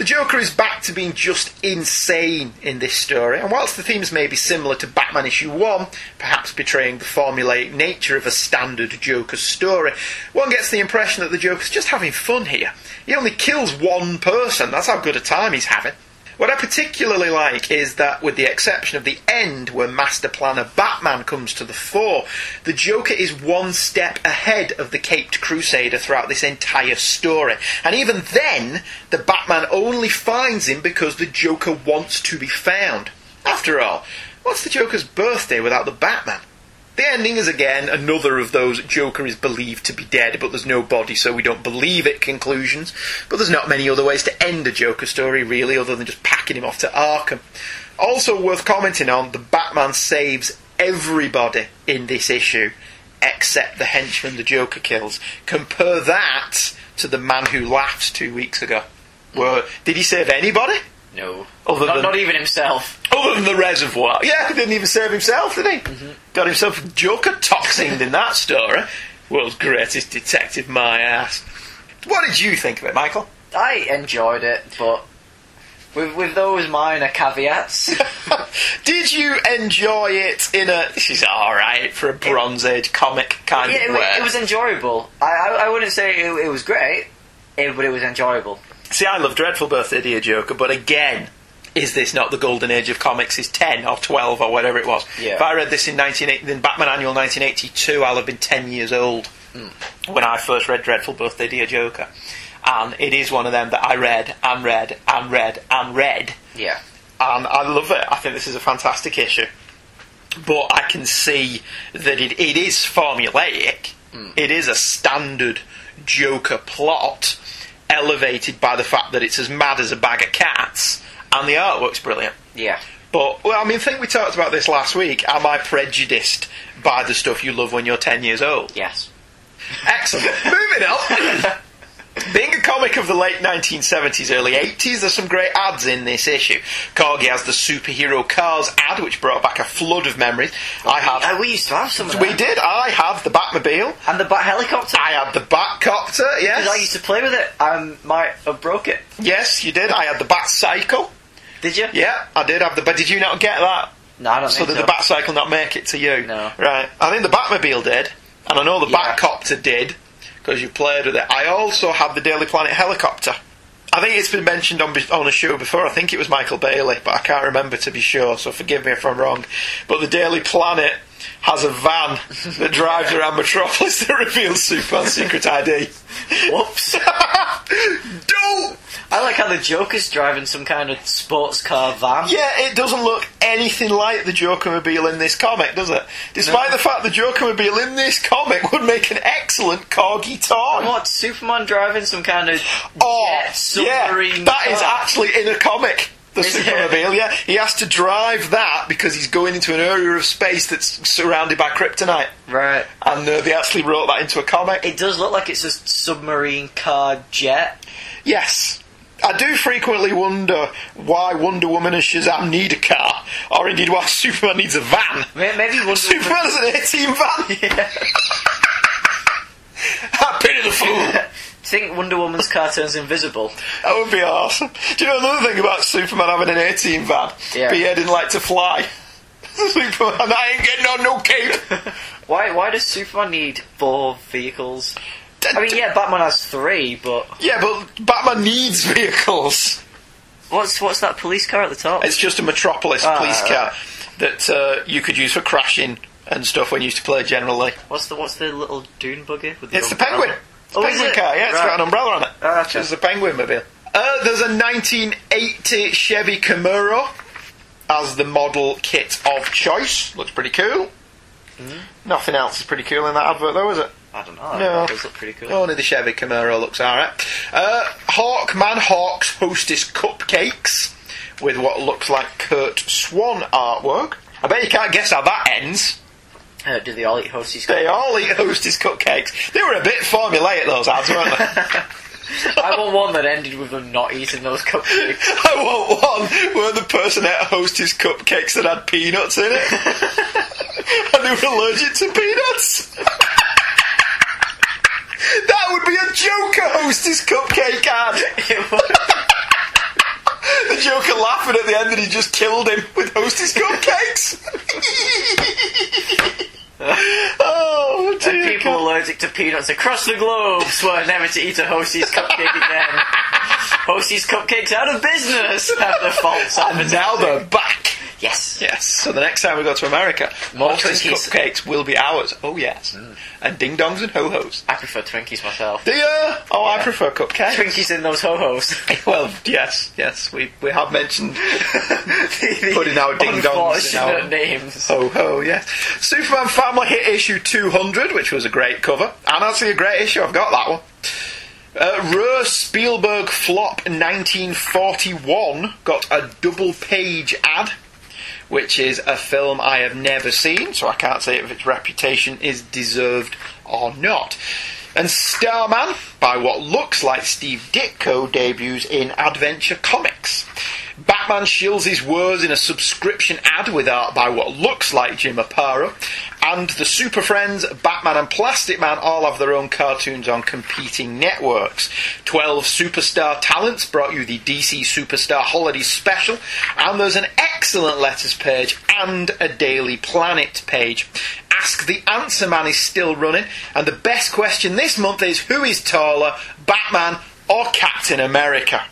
The Joker is back to being just insane in this story, and whilst the themes may be similar to Batman issue 1, perhaps betraying the formulaic nature of a standard Joker story, one gets the impression that the Joker's just having fun here. He only kills one person, that's how good a time he's having. What I particularly like is that, with the exception of the end where Master Planner Batman comes to the fore, the Joker is one step ahead of the Caped Crusader throughout this entire story. And even then, the Batman only finds him because the Joker wants to be found. After all, what's the Joker's birthday without the Batman? The ending is again another of those Joker is believed to be dead, but there's no body, so we don't believe it conclusions. But there's not many other ways to end a Joker story, really, other than just packing him off to Arkham. Also worth commenting on, the Batman saves everybody in this issue, except the henchman the Joker kills. Compare that to the Man Who Laughs two weeks ago. Where, did he save anybody? No. Other not, than- not even himself. Other than the reservoir. Yeah, he didn't even serve himself, did he? Mm-hmm. Got himself Joker toxined in that story. World's greatest detective, my ass. What did you think of it, Michael? I enjoyed it, but with with those minor caveats. Did you enjoy it in a. This is alright for a Bronze Age comic kind yeah, of way? it was enjoyable. I, I I wouldn't say it, it was great, but it was enjoyable. See, I love Dreadful Birthday, Dear Joker, but again, is this not the golden age of comics? Is 10 or 12 or whatever it was? Yeah. If I read this in, 1980 in Batman Annual 1982, I'll have been 10 years old hmm. when I first read Dreadful Birthday, Dear Joker. And it is one of them that I read and read and read and read. Yeah. And I love it. I think this is a fantastic issue. But I can see that it, it is formulaic. Hmm. It is a standard Joker plot, elevated by the fact that it's as mad as a bag of cats, and the artwork's brilliant. Yeah. But, well, I mean, I think we talked about this last week. Am I prejudiced by the stuff you love when you're 10 years old? Yes. Excellent. Moving on. Being a comic of the late 1970s, early 80s, there's some great ads in this issue. Corgi has the superhero cars ad, which brought back a flood of memories. I Uh, have. we used to have some. Of We that. did. I have the Batmobile. And the bat helicopter. I had the Batcopter. Yes. Because I used to play with it. I might have broke it. Yes, you did. I had the Batcycle. Did you? Yeah, I did have the. But did you not get that? No, I don't So think did so. the Batcycle not make it to you? No. Right. I think the Batmobile did, and I know the Yeah. Batcopter did because you played with it. I also have the Daily Planet helicopter. I think it's been mentioned on on a show before. I think it was Michael Bailey, but I can't remember to be sure. So forgive me if I'm wrong. But the Daily Planet has a van that drives around Metropolis that reveals Superman's secret ID. Whoops. Don't. I like how the Joker's driving some kind of sports car van. Yeah, it doesn't look anything like the Jokermobile in this comic, does it? Despite the fact the Jokermobile in this comic would make an excellent corgi toy. What? Superman driving some kind of Oh, jet yeah, submarine that is car? actually in a comic. The Is? Supermobile, yeah. He has to drive that because he's going into an area of space that's surrounded by kryptonite. Right. And uh, they actually wrote that into a comic. It does look like it's a submarine car jet. Yes. I do frequently wonder why Wonder Woman and Shazam need a car, or indeed why Superman needs a van. Maybe Wonder Superman Woman. an 18 van. I pity the fool. Think Wonder Woman's car turns invisible. That would be awesome. Do you know another thing about Superman having an 18 van? Yeah. But yeah, didn't like to fly. Superman, I ain't getting on no cape. Why? Why does Superman need four vehicles? I mean, yeah, Batman has three, but Yeah, but Batman needs vehicles. what's what's that police car at the top? It's just a Metropolis Ah, police car that uh, you could use for crashing and stuff when you used to play generally. What's the what's the little dune buggy? With the It's the umbrella? Penguin. Oh, is penguin it? car, yeah, it's Right. got an umbrella on it. Ah, okay. It's a penguin mobile. Uh, there's a 1980 Chevy Camaro as the model kit of choice. Looks pretty cool. Hmm. Nothing else is pretty cool in that advert, though, is it? I don't know. No. Does look pretty cool. Only the Chevy Camaro looks alright. Uh, Hawkman Hawks Hostess Cupcakes with what looks like Curt Swan artwork. I bet you can't guess how that ends. Uh, do they all eat Hostess They all eat Hostess Cupcakes. They were a bit formulaic, those ads, weren't they? I want one that ended with them not eating those cupcakes. I want one where the person ate Hostess Cupcakes that had peanuts in it. and they were allergic to peanuts. that would be a Joker Hostess Cupcake ad. The Joker laughing at the end that he just killed him with Hostess Cupcakes. Oh, and people God. allergic to peanuts across the globe swear never to eat a Hostess cupcake again. Hostess cupcakes out of business after false And now they're back. Yes. Yes. So the next time we go to America, More Twinkies. cupcakes will be ours. Oh yes. And ding dongs and ho hos. I prefer Twinkies myself. Do you? Oh, I prefer cupcakes. Twinkies in those ho-hos. Well, yes, yes. We we have mentioned putting our ding dongs in our Unfortunate names. ho ho. Yes. Superman Family Hit issue two hundred, which was a great cover, and actually a great issue. I've got that one. Uh, Rare Spielberg Flop 1941 got a double page ad, which is a film I have never seen, so I can't say if its reputation is deserved or not. And Starman, by what looks like Steve Ditko, debuts in Adventure Comics. Batman shields his words in a subscription ad with art by what looks like Jim Aparo. And the Super Friends, Batman and Plastic Man all have their own cartoons on competing networks. 12 superstar talents brought you the DC Superstar Holiday Special. And there's an excellent letters page and a Daily Planet page. Ask the Answer Man is still running. And the best question this month is who is taller, Batman or Captain America?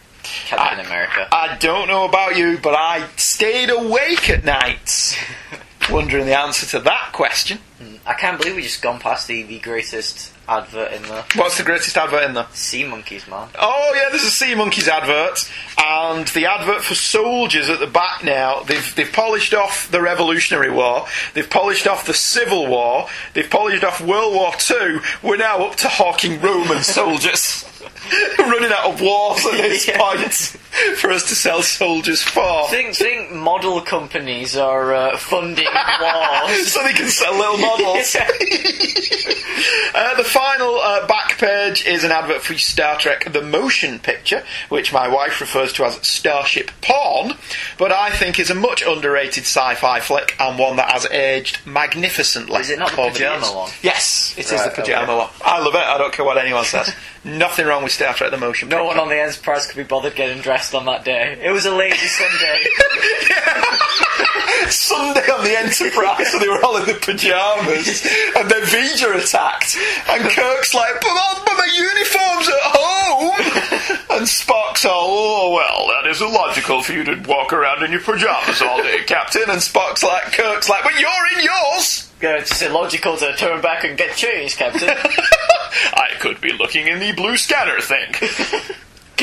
Captain I- America. I don't know about you, but I stayed awake at nights wondering the answer to that question. Hmm. I can't believe we just gone past the, the greatest advert in the What's the greatest advert in there? Sea Monkeys, man. Oh yeah, there's a Sea Monkeys advert, and the advert for soldiers at the back now. They've they've polished off the Revolutionary War, they've polished off the Civil War, they've polished off World War Two. We're now up to hawking Roman soldiers. Running out of wars at this Yeah. point for us to sell soldiers for. Think, think model companies are uh, funding wars. so they can sell little models. Uh, the final uh, back page is an advert for Star Trek The Motion Picture, which my wife refers to as Starship Porn, but I think is a much underrated sci fi flick and one that has aged magnificently. Is it not the pyjama years. one? Yes, it is Right, the pyjama okay. one. I love it, I don't care what anyone says. Nothing wrong with Star Trek The Motion No Picture. one on the Enterprise could be bothered getting dressed on that day. It was a lazy Sunday. Sunday on the Enterprise, so they were all in the pyjamas, and then V'Ger attacked, and Kirk's like, "But, my- but my uniform's at home," and Spock's all, "Oh well, that is illogical for you to walk around in your pyjamas all day, Captain." And Spock's like, "Kirk's like, but you're in yours." Yeah, it's illogical to turn back and get changed, Captain. I could be looking in the blue scanner thing.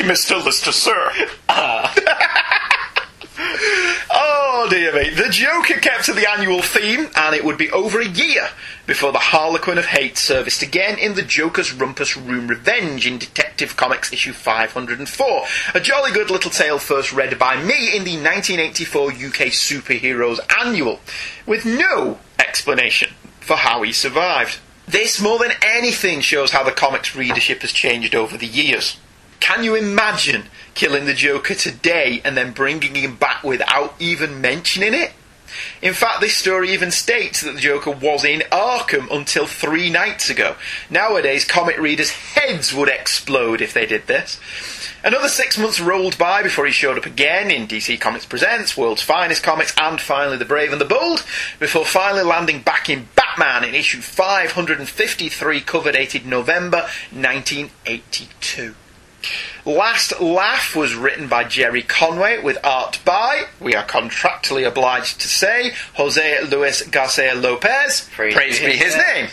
Mr. Lister, sir. Ah. Oh dear me. The Joker kept to the annual theme, and it would be over a year before the Harlequin of Hate surfaced again in the Joker's Rumpus Room Revenge in Detective Comics issue 504. A jolly good little tale first read by me in the 1984 UK Superheroes Annual, with no explanation for how he survived. This, more than anything, shows how the comics readership has changed over the years. Can you imagine killing the Joker today and then bringing him back without even mentioning it? In fact, this story even states that the Joker was in Arkham until three nights ago. Nowadays, comic readers' heads would explode if they did this. Another six months rolled by before he showed up again in DC Comics Presents, World's Finest Comics, and finally The Brave and the Bold, before finally landing back in Batman in issue 553, cover dated November 1982. Last Laugh was written by Gerry Conway with art by, we are contractually obliged to say, Jose Luis Garcia Lopez. Praise be his name.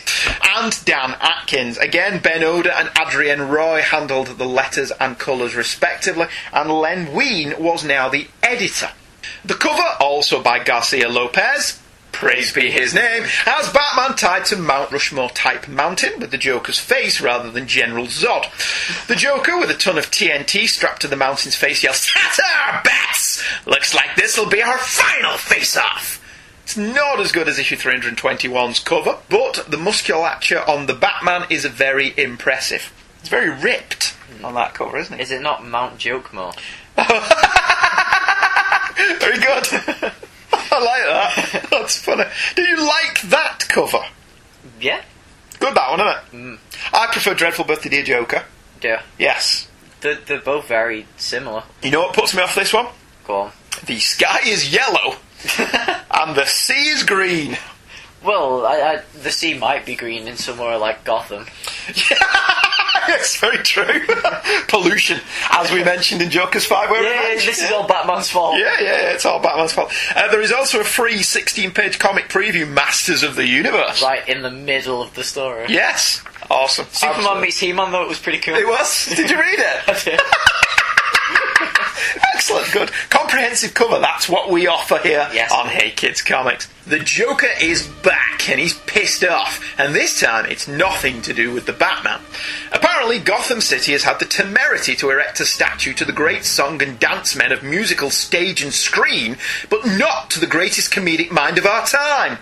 And Dan Adkins. Again, Ben Oda and Adrienne Roy handled the letters and colours respectively, and Len Wein was now the editor. The cover, also by Garcia Lopez, praise be his name, has Batman tied to Mount Rushmore type mountain with the Joker's face rather than General Zod. The Joker, with a ton of TNT strapped to the mountain's face, yells, Scatter, bats! Looks like this'll be our final face off! It's not as good as issue 321's cover, but the musculature on the Batman is very impressive. It's very ripped on that cover, isn't it? Is it not Mount Jokemore? Very good. I like that. That's funny. Do you like that cover? Yeah. Good that one, isn't it? Mm. I prefer Dreadful Birthday Dear Joker. Yeah. Yes. They're, they're both very similar. You know what puts me off this one? Go on. The sky is yellow and the sea is green. Well, I, I, the sea might be green in somewhere like Gotham. it's very true. Pollution, as we mentioned in Joker's Five. Where Yeah, this is all Batman's fault. Yeah, yeah, yeah, it's all Batman's fault. Uh, there is also a free 16 page comic preview, Masters of the Universe. Right in the middle of the story. Yes. Awesome. Superman Absolutely. meets He-Man, though, it was pretty cool. It was? Did you read it? I did. Excellent, good. Comprehensive cover, that's what we offer here Yes. on Hey Kids Comics. The Joker is back and he's pissed off, and this time it's nothing to do with the Batman. Apparently, Gotham City has had the temerity to erect a statue to the great song and dance men of musical stage and screen, but not to the greatest comedic mind of our time.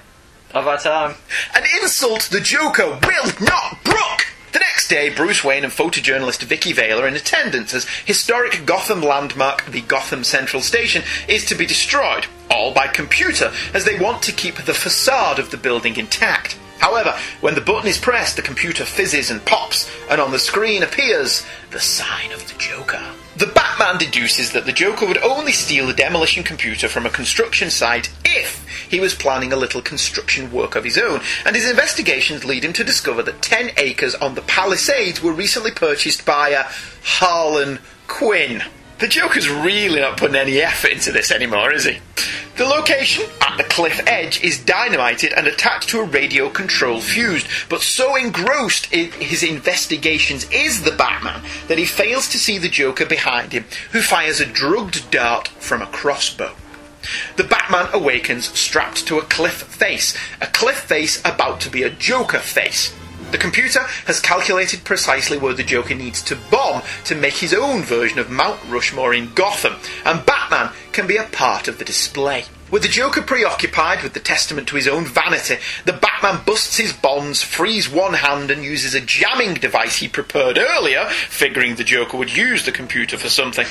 Of our time. An insult the Joker will not brook! The next day, Bruce Wayne and photojournalist Vicki Vale are in attendance as historic Gotham landmark, the Gotham Central Station, is to be destroyed, all by computer, as they want to keep the facade of the building intact. However, when the button is pressed, the computer fizzes and pops, and on the screen appears the sign of the Joker. The Batman deduces that the Joker would only steal the demolition computer from a construction site if he was planning a little construction work of his own, and his investigations lead him to discover that 10 acres on the Palisades were recently purchased by a Harlan Quinn. The Joker's really not putting any effort into this anymore, is he? The location, at the cliff edge, is dynamited and attached to a radio control fuse, but so engrossed in his investigations is the Batman that he fails to see the Joker behind him, who fires a drugged dart from a crossbow. The Batman awakens strapped to a cliff face, a cliff face about to be a Joker face. The computer has calculated precisely where the Joker needs to bomb to make his own version of Mount Rushmore in Gotham, and Batman can be a part of the display. With the Joker preoccupied with the testament to his own vanity, the Batman busts his bonds, frees one hand, and uses a jamming device he prepared earlier, figuring the Joker would use the computer for something.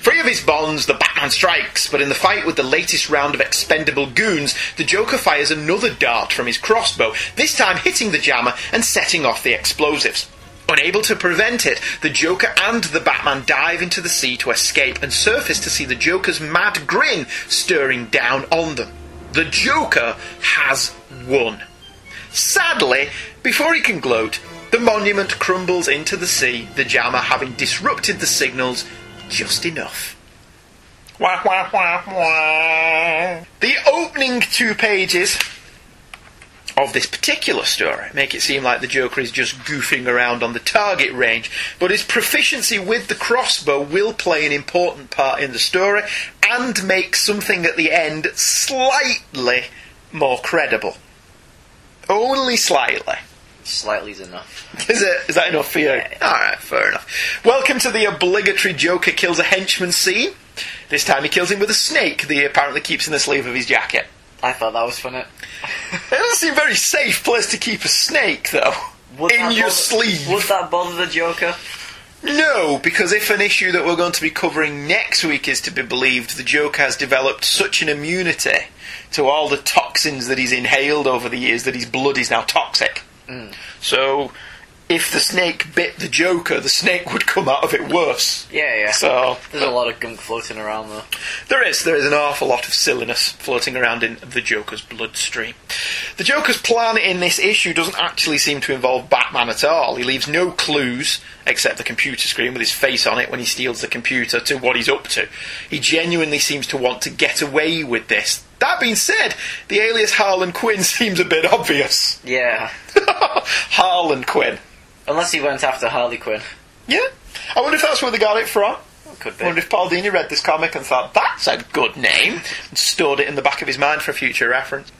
Free of his bonds, the Batman strikes, but in the fight with the latest round of expendable goons, the Joker fires another dart from his crossbow, this time hitting the jammer and setting off the explosives. Unable to prevent it, the Joker and the Batman dive into the sea to escape and surface to see the Joker's mad grin stirring down on them. The Joker has won. Sadly, before he can gloat, the monument crumbles into the sea, the jammer having disrupted the signals just enough. Wah, wah, wah, wah. The opening two pages of this particular story make it seem like the Joker is just goofing around on the target range, but his proficiency with the crossbow will play an important part in the story and make something at the end slightly more credible. Only slightly. Slightly is enough. Is it? Is that enough for you? Alright, fair enough. Welcome to the obligatory Joker kills a henchman scene. This time he kills him with a snake that he apparently keeps in the sleeve of his jacket. I thought that was funny. It doesn't seem a very safe place to keep a snake, though. Would in that your bother- sleeve. Would that bother the Joker? No, because if an issue that we're going to be covering next week is to be believed, the Joker has developed such an immunity to all the toxins that he's inhaled over the years that his blood is now toxic. Hmm. So, if the snake bit the Joker, the snake would come out of it worse. Yeah, yeah. So There's a lot of gunk floating around though. there is there is an awful lot of silliness floating around in the Joker's bloodstream. The Joker's plan in this issue doesn't actually seem to involve Batman at all. He leaves no clues except the computer screen with his face on it when he steals the computer to what he's up to. He genuinely seems to want to get away with this. That being said, the alias Harlan Quinn seems a bit obvious. Yeah. Harlan Quinn. Unless he went after Harley Quinn. Yeah. I wonder if that's where they got it from. Could I be. wonder if Paul Dini read this comic and thought, that's a good name, and stored it in the back of his mind for future reference.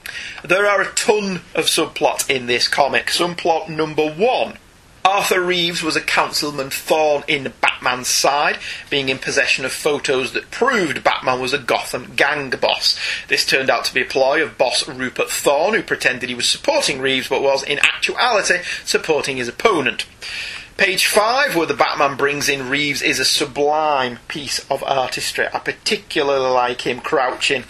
There are a ton of subplots in this comic. Subplot number one. Arthur Reeves was a councilman thorn in Batman's side, being in possession of photos that proved Batman was a Gotham gang boss. This turned out to be a ploy of boss Rupert Thorne, who pretended he was supporting Reeves but was in actuality supporting his opponent. Page 5, where the Batman brings in Reeves, is a sublime piece of artistry. I particularly like him crouching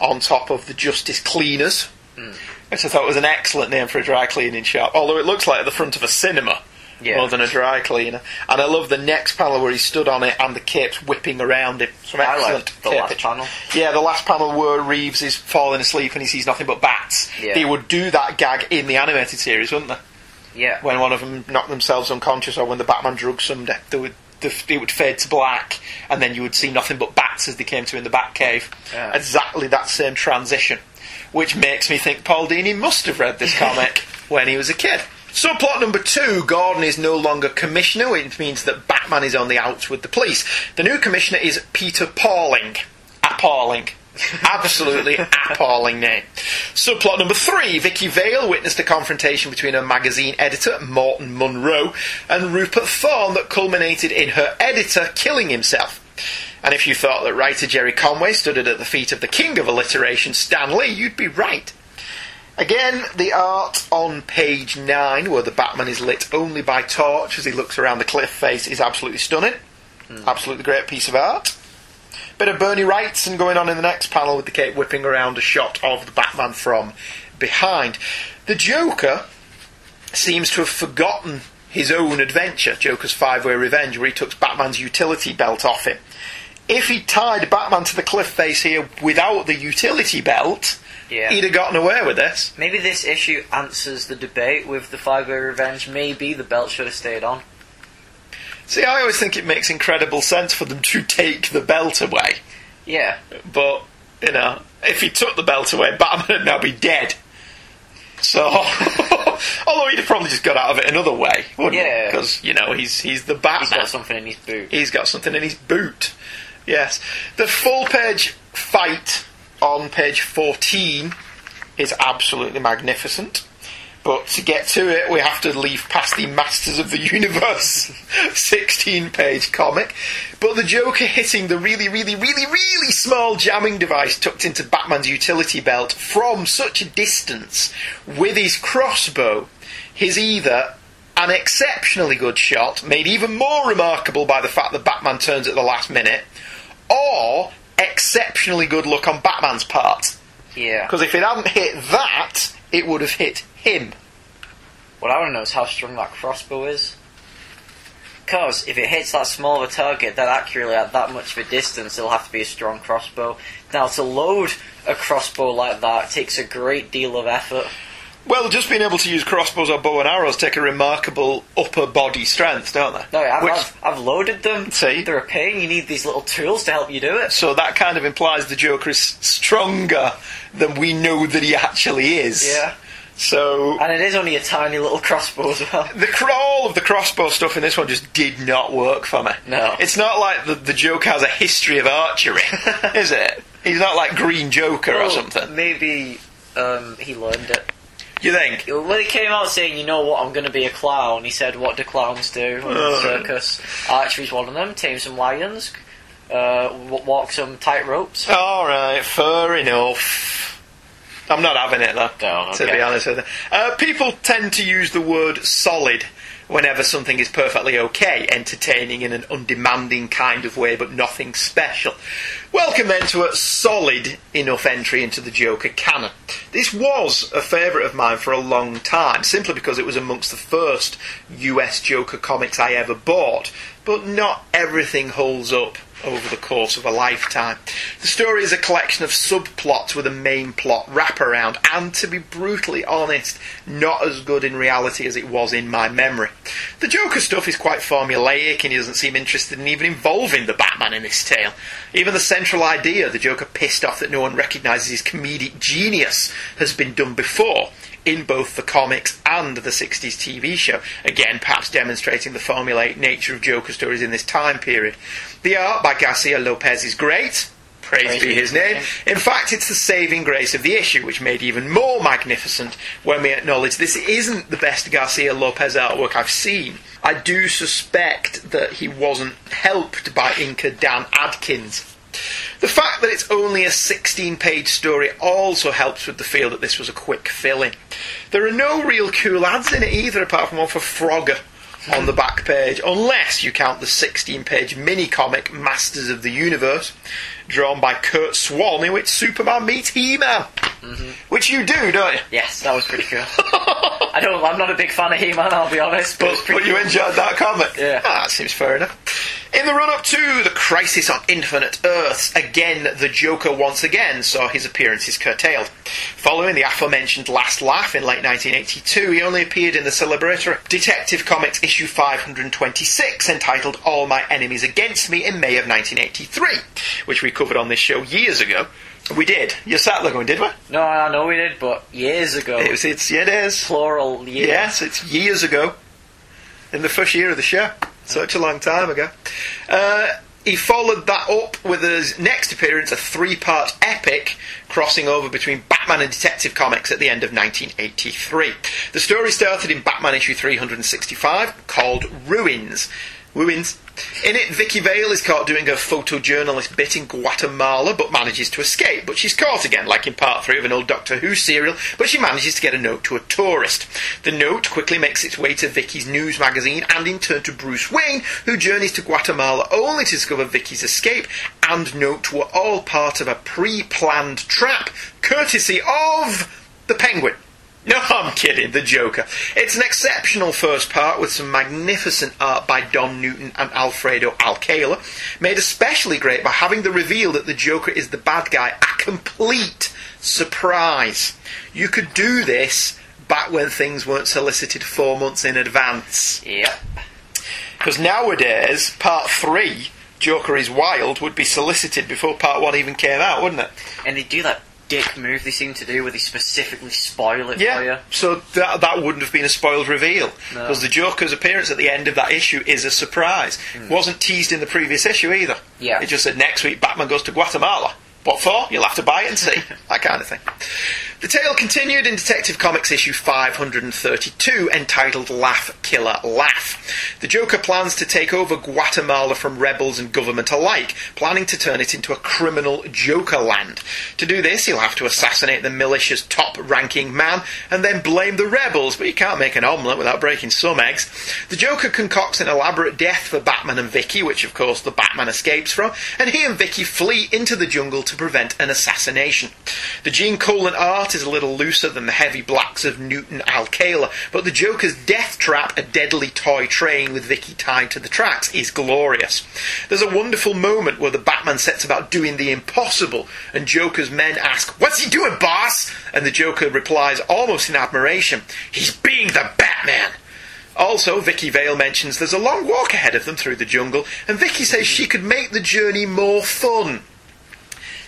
on top of the Justice Cleaners, hmm. which I thought was an excellent name for a dry cleaning shop, although it looks like at the front of a cinema Yeah. more than a dry cleaner. And I love the next panel where he stood on it and the cape's whipping around him. Some I excellent liked the last picture. panel. Yeah, the last panel where Reeves is falling asleep and he sees nothing but bats. Yeah. They would do that gag in the animated series, wouldn't they? Yeah. when one of them knocked themselves unconscious or when the Batman drugged somebody, they would it would fade to black, and then you would see nothing but bats as they came to in the Batcave. Yeah. Exactly that same transition, which makes me think Paul Dini must have read this comic when he was a kid. Subplot number two Gordon is no longer commissioner, which means that Batman is on the outs with the police. The new commissioner is Peter Pauling. Appalling. Absolutely appalling name. Subplot number three Vicki Vale witnessed a confrontation between her magazine editor, Morton Munro, and Rupert Thorne that culminated in her editor killing himself. And if you thought that writer Gerry Conway stood at the feet of the king of alliteration, Stan Lee, you'd be right. Again, the art on page 9, where the Batman is lit only by torch as he looks around the cliff face, is absolutely stunning. Hmm. Absolutely great piece of art. Bit of Bernie Wrightson going on in the next panel with the cape whipping around a shot of the Batman from behind. The Joker seems to have forgotten his own adventure, Joker's Five Way Revenge, where he took Batman's utility belt off him. If he tied Batman to the cliff face here without the utility belt, Yeah. he'd have gotten away with this. Maybe this issue answers the debate with the Five Way Revenge. Maybe the belt should have stayed on. See, I always think it makes incredible sense for them to take the belt away. Yeah. But, you know, if he took the belt away, Batman would now be dead. So, although he'd have probably just got out of it another way, wouldn't he? Yeah. Because, you know, he's, he's the Batman. He's got something in his boot. He's got something in his boot. Yes. The full page fight on page 14 is absolutely magnificent. But to get to it, we have to leave past the Masters of the Universe 16 page comic. But the Joker hitting the really, really, really, really small jamming device tucked into Batman's utility belt from such a distance with his crossbow is either an exceptionally good shot, made even more remarkable by the fact that Batman turns at the last minute, or exceptionally good look on Batman's part. Yeah. Because if it hadn't hit that, it would have hit him. What I want to know is how strong that crossbow is. Because if it hits that small of a target that accurately at that much of a distance, it'll have to be a strong crossbow. Now, to load a crossbow like that takes a great deal of effort. Well, just being able to use crossbows or bow and arrows take a remarkable upper body strength, don't they? No, I've, Which- I've, I've loaded them. See? They're a pain. You need these little tools to help you do it. So that kind of implies the Joker is stronger than we know that he actually is. Yeah. So And it is only a tiny little crossbow as well. the all of the crossbow stuff in this one just did not work for me. No. It's not like the, the Joker has a history of archery, is it? He's not like Green Joker or something. Maybe um, he learned it. You think? When he came out saying, you know what, I'm going to be a clown, he said, what do clowns do in the Uh. circus? Archery's one of them, tame some lions, uh, walk some tight ropes. All right, fair enough. I'm not having it though. Oh, To be honest with you, uh, people tend to use the word solid whenever something is perfectly okay, entertaining in an undemanding kind of way, but nothing special. Welcome then to a solid enough entry into the Joker canon. This was a favourite of mine for a long time, simply because it was amongst the first US Joker comics I ever bought. But not everything holds up over the course of a lifetime. The story is a collection of subplots with a main plot wraparound, and to be brutally honest, not as good in reality as it was in my memory. The Joker stuff is quite formulaic, and he doesn't seem interested in even involving the Batman in this tale. Even the central idea, the Joker pissed off that no one recognises his comedic genius, has been done before in both the comics and the 60s TV show. Again, perhaps demonstrating the formulaic nature of Joker stories in this time period. The art by Garcia Lopez is great. Praise, Praise be his name. In fact, it's the saving grace of the issue, which made even more magnificent when we acknowledge this isn't the best Garcia Lopez artwork I've seen. I do suspect that he wasn't helped by inker Dan Adkins. The fact that it's only a 16 page story also helps with the feel that this was a quick fill in. There are no real cool ads in it either, apart from one for Frogger on the back page, unless you count the 16 page mini comic Masters of the Universe, drawn by Curt Swan, in which Superman meets He Man. Which you do, don't you? Yes, that was pretty cool. I don't. I'm not a big fan of He-Man. I'll be honest, but, But, but you enjoyed that comic? Yeah. Ah, that seems fair enough. In the run up to The Crisis on Infinite Earths, again, the Joker once again saw his appearances curtailed. Following the aforementioned Last Laugh in late 1982, he only appeared in the celebratory Detective Comics issue 526, entitled All My Enemies Against Me, in May of 1983, which we covered on this show years ago. We did. You sat there going, did we? No, I know we did, but years ago. It was, it's, yeah, it is. plural years. Yes, it's years ago. In the first year of the show. Such a long time ago. Uh, he followed that up with his next appearance, a three part epic crossing over between Batman and Detective Comics at the end of 1983. The story started in Batman issue 365 called Ruins. Ruins. In it, Vicki Vale is caught doing a photojournalist bit in Guatemala, but manages to escape. But she's caught again, like in part three of an old Doctor Who serial, but she manages to get a note to a tourist. The note quickly makes its way to Vicki's news magazine and in turn to Bruce Wayne, who journeys to Guatemala only to discover Vicki's escape and note were all part of a pre-planned trap, courtesy of the Penguin. No, I'm kidding, the Joker. It's an exceptional first part with some magnificent art by Don Newton and Alfredo Alcala, made especially great by having the reveal that the Joker is the bad guy a complete surprise. You could do this back when things weren't solicited four months in advance. Yep. Because nowadays, part three, Joker is Wild, would be solicited before part one even came out, wouldn't it? And they do that dick move they seem to do where they specifically spoil it for you. Yeah. So that that wouldn't have been a spoiled reveal No. because the Joker's appearance at the end of that issue is a surprise. Hmm. wasn't teased in the previous issue either. Yeah. It just said next week Batman goes to Guatemala. What for? You'll have to buy it and see. that kind of thing. The tale continued in Detective Comics issue 532, entitled Laugh Killer Laugh. The Joker plans to take over Guatemala from rebels and government alike, planning to turn it into a criminal Joker land. To do this, he'll have to assassinate the militia's top ranking man and then blame the rebels, but you can't make an omelette without breaking some eggs. The Joker concocts an elaborate death for Batman and Vicki, which of course the Batman escapes from, and he and Vicki flee into the jungle to prevent an assassination. The Gene Colan art is a little looser than the heavy blacks of Newton Alcala, but the Joker's death trap, a deadly toy train with Vicki tied to the tracks, is glorious. There's a wonderful moment where the Batman sets about doing the impossible, and Joker's men ask, What's he doing, boss? And the Joker replies, almost in admiration, He's being the Batman. Also, Vicki Vale mentions there's a long walk ahead of them through the jungle, and Vicki says she could make the journey more fun.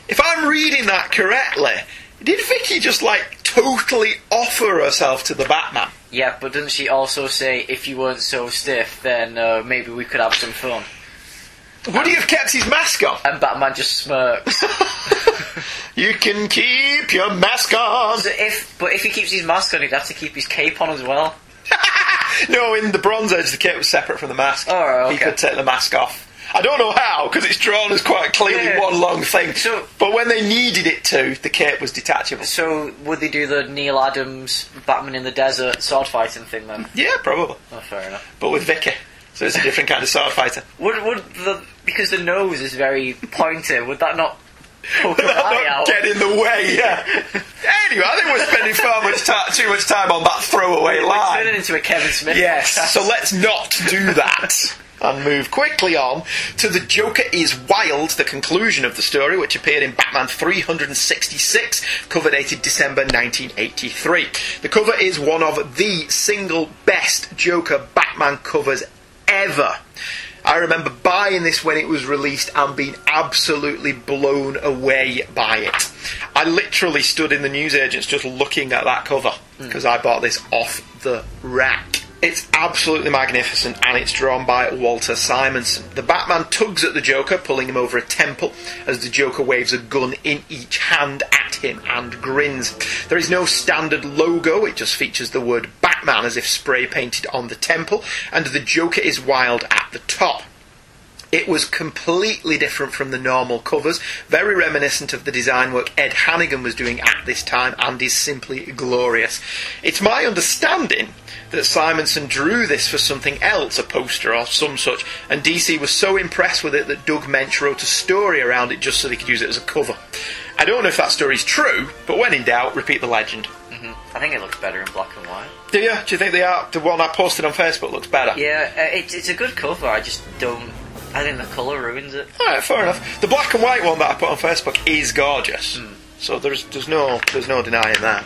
If I'm reading that correctly, did Vicki just like totally offer herself to the Batman? Yeah, but doesn't she also say if you weren't so stiff, then uh, maybe we could have some fun? Would he have kept his mask on? And Batman just smirks. You can keep your mask on. so if, but if he keeps his mask on, he'd have to keep his cape on as well. No, in the Bronze Age, the cape was separate from the mask. Oh, right, He could take the mask off. I don't know how, because it's drawn as quite clearly Yeah. one long thing. So- but when they needed it to, the cape was detachable. So would they do the Neal Adams Batman in the desert sword fighting thing then? Yeah, probably. Oh, fair enough. But with Vicki. So it's a different kind of sword fighter. Would would the because the nose is very pointy? Would that not Without eye not get in the way, yeah. anyway, I think we're spending far much ti too much time on that throwaway line. it into a Kevin Smith. Yes, so let's not do that. And move quickly on to The Joker is Wild, the conclusion of the story, which appeared in Batman 366, cover dated December 1983. The cover is one of the single best Joker Batman covers ever. I remember buying this when it was released and being absolutely blown away by it. I literally stood in the newsagents just looking at that cover hmm. because I bought this off the rack. It's absolutely magnificent and it's drawn by Walter Simonson. The Batman tugs at the Joker, pulling him over a temple as the Joker waves a gun in each hand at him and grins. There is no standard logo, it just features the word Batman as if spray painted on the temple, and the Joker is wild at the top. It was completely different from the normal covers, very reminiscent of the design work Ed Hannigan was doing at this time, and is simply glorious. It's my understanding that Simonson drew this for something else, a poster or some such, and DC was so impressed with it that Doug Moench wrote a story around it just so they could use it as a cover. I don't know if that story's true, but when in doubt, repeat the legend. Mhm. I think it looks better in black and white. Do you? Do you think the art, the one I posted on Facebook looks better? Yeah, uh, it, it's a good cover. I just don't. I think the colour ruins it. Alright, fair enough. The black and white one that I put on Facebook is gorgeous. Hmm. So there's there's no there's no denying that.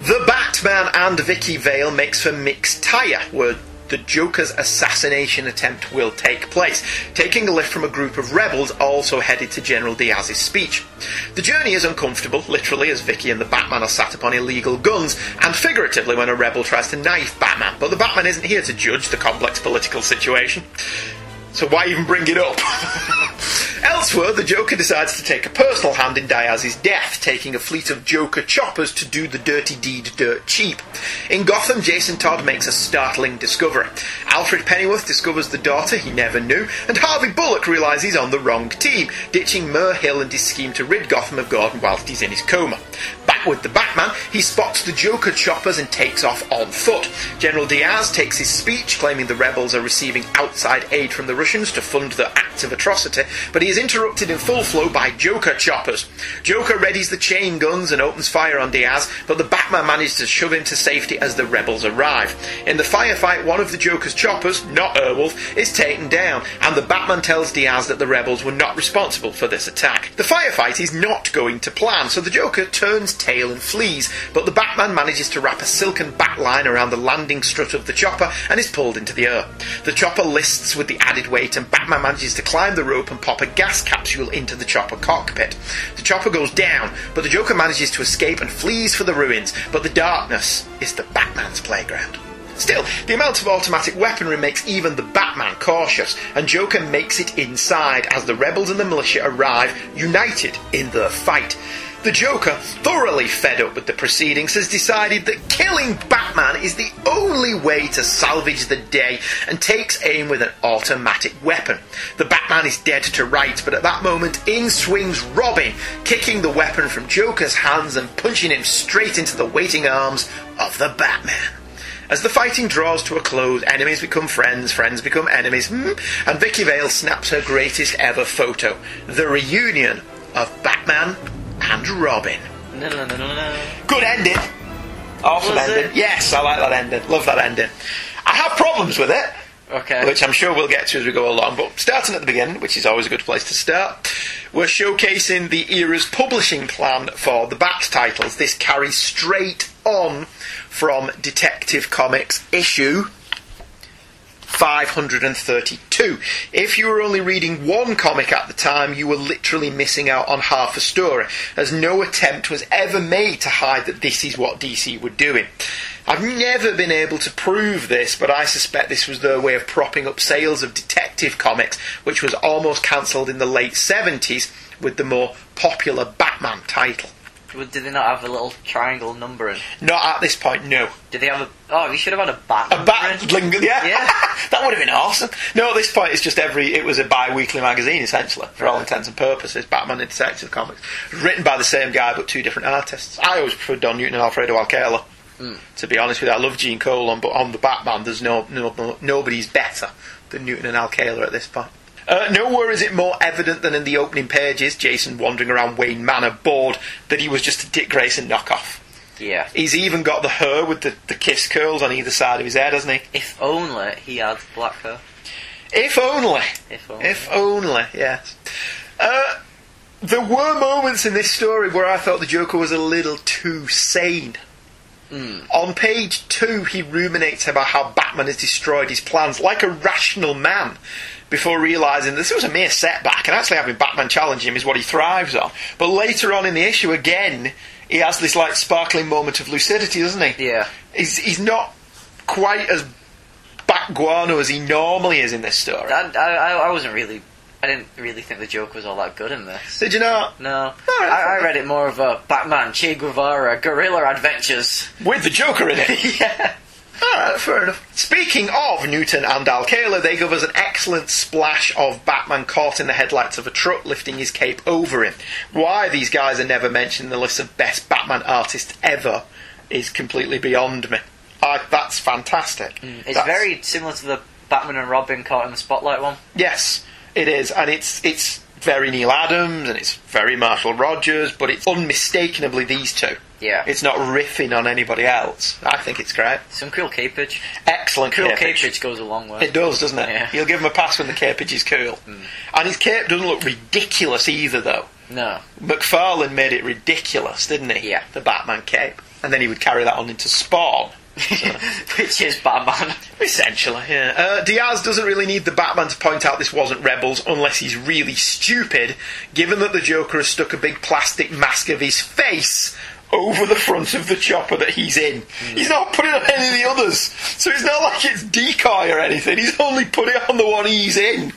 The Batman and Vicki Vale makes for mixed tire, where the Joker's assassination attempt will take place, taking a lift from a group of rebels also headed to General Diaz's speech. The journey is uncomfortable, literally, as Vicki and the Batman are sat upon illegal guns, and figuratively when a rebel tries to knife Batman. But the Batman isn't here to judge the complex political situation. So why even bring it up? Elsewhere, the Joker decides to take a personal hand in Diaz's death, taking a fleet of Joker choppers to do the dirty deed dirt cheap. In Gotham, Jason Todd makes a startling discovery. Alfred Pennyworth discovers the daughter he never knew, and Harvey Bullock realises he's on the wrong team, ditching Mayor Hill and his scheme to rid Gotham of Gordon whilst he's in his coma. Back with the Batman, he spots the Joker choppers and takes off on foot. General Diaz takes his speech, claiming the rebels are receiving outside aid from the Russians to fund their acts of atrocity, but he is interrupted in full flow by Joker choppers. Joker readies the chain guns and opens fire on Diaz, but the Batman manages to shove him to safety as the rebels arrive. In the firefight, one of the Joker's choppers, not Airwolf, is taken down, and the Batman tells Diaz that the rebels were not responsible for this attack. The firefight is not going to plan, so the Joker turns tail and flees, but the Batman manages to wrap a silken bat line around the landing strut of the chopper and is pulled into the air. The chopper lists with the added weight, and Batman manages to climb the rope and pop a gas capsule into the chopper cockpit. The chopper goes down, but the Joker manages to escape and flees for the ruins, but the darkness is the Batman's playground. Still, the amount of automatic weaponry makes even the Batman cautious, and Joker makes it inside as the rebels and the militia arrive, united in their fight. The Joker, thoroughly fed up with the proceedings, has decided that killing Batman is the only way to salvage the day and takes aim with an automatic weapon. The Batman is dead to rights, but at that moment in swings Robin, kicking the weapon from Joker's hands and punching him straight into the waiting arms of the Batman. As the fighting draws to a close, enemies become friends, friends become enemies, hmm, and Vicki Vale snaps her greatest ever photo the reunion of Batman and Robin. No, no, no, no, no. Good ending. Awesome Was ending. it? Yes, I like that ending. Love that ending. I have problems with it, Okay. which I'm sure we'll get to as we go along, but starting at the beginning, which is always a good place to start, we're showcasing the era's publishing plan for the Bat titles. This carries straight on from Detective Comics issue 532. If you were only reading one comic at the time, you were literally missing out on half a story, as no attempt was ever made to hide that this is what DC were doing. I've never been able to prove this, but I suspect this was their way of propping up sales of Detective Comics, which was almost cancelled in the late 70s with the more popular Batman title. Well, Did they not have a little triangle numbering? Not at this point, no. Did they have a? Oh, we should have had a bat. A bat ling- yeah, Yeah. that would have been awesome. No, at this point, it's just every. It was a bi-weekly magazine essentially, for all intents and purposes. Batman and Detective Comics, written by the same guy but two different artists. I always preferred Don Newton and Alfredo Alcala. Hmm. To be honest with you, I love Gene Colan, but on the Batman, there's no, no, no nobody's better than Newton and Alcala at this point. Uh, nowhere is it more evident than in the opening pages, Jason wandering around Wayne Manor bored that he was just a Dick Grayson knockoff. Yeah. He's even got the hair with the, the kiss curls on either side of his head, hasn't he? If only he had black hair. If only. If only. If only, yes. Uh, there were moments in this story where I thought the Joker was a little too sane. On page two, he ruminates about how Batman has destroyed his plans like a rational man before realising this was a mere setback and actually having Batman challenge him is what he thrives on. But later on in the issue, again, he has this like sparkling moment of lucidity, doesn't he? Yeah. He's, he's not quite as bat guano as he normally is in this story. I, I, I wasn't really. I didn't really think the joke was all that good in this. Did you not? No. I, I read it more of a Batman, Che Guevara, guerrilla adventures. With the Joker in it. yeah. Alright, fair enough. Speaking of Newton and Alcala, they give us an excellent splash of Batman caught in the headlights of a truck lifting his cape over him. Why these guys are never mentioned in the list of best Batman artists ever is completely beyond me. I, that's fantastic. Mm, it's That's- very similar to the Batman and Robin caught in the spotlight one. Yes, it is, and it's it's very Neal Adams and it's very Marshall Rogers, but it's unmistakably these two. Yeah. It's not riffing on anybody else. I think it's great. Some cool capage. Excellent Cool capage. capage goes a long way. It does, doesn't it? Yeah. He'll give him a pass when the capage is cool. And his cape doesn't look ridiculous either, though. No. McFarlane made it ridiculous, didn't he? Yeah. The Batman cape. And then he would carry that on into Spawn. Which is Batman. Essentially, yeah. Uh, Diaz doesn't really need the Batman to point out this wasn't Rebels unless he's really stupid, given that the Joker has stuck a big plastic mask of his face over the front of the chopper that he's in. He's not putting it on any of the others, so it's not like it's decoy or anything. He's only put it on the one he's in,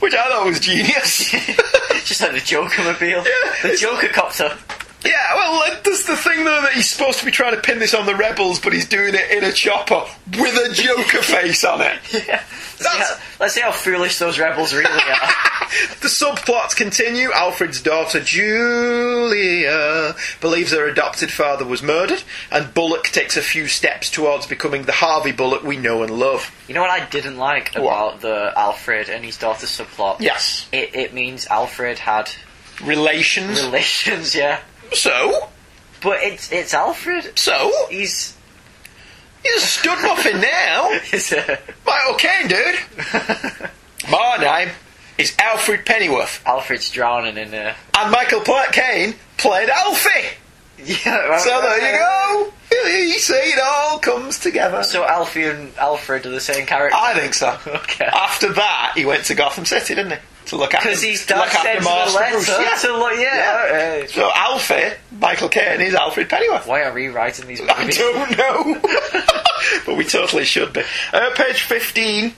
which I thought was genius. Just like the Joker mobile. Yeah. The Joker copter. Yeah, well, there's the thing though that he's supposed to be trying to pin this on the rebels, but he's doing it in a chopper with a Joker face on it. Yeah. Let's see, how, let's see how foolish those rebels really are. The subplots continue. Alfred's daughter Julia believes her adopted father was murdered, and Bullock takes a few steps towards becoming the Harvey Bullock we know and love. You know what I didn't like about the Alfred and his daughter subplot? Yes. It, it means Alfred had Relations. relations, yeah. so? But it's it's Alfred. So? He's He's a stud muffin now. he's a, Right, okay, dude. My name is Alfred Pennyworth, Alfred's drowning in there. and Michael Platt Caine played Alfie. Yeah. So there you go. You see, it all comes together. So Alfie and Alfred are the same character. I think so. Okay. After that, he went to Gotham City, didn't he? To look after Because he's dad sent the letter. Yeah. to look. Yeah. alright. So Alfie, Michael Caine, is Alfred Pennyworth. Why are we writing these I don't know, but we totally should be. Uh, page fifteen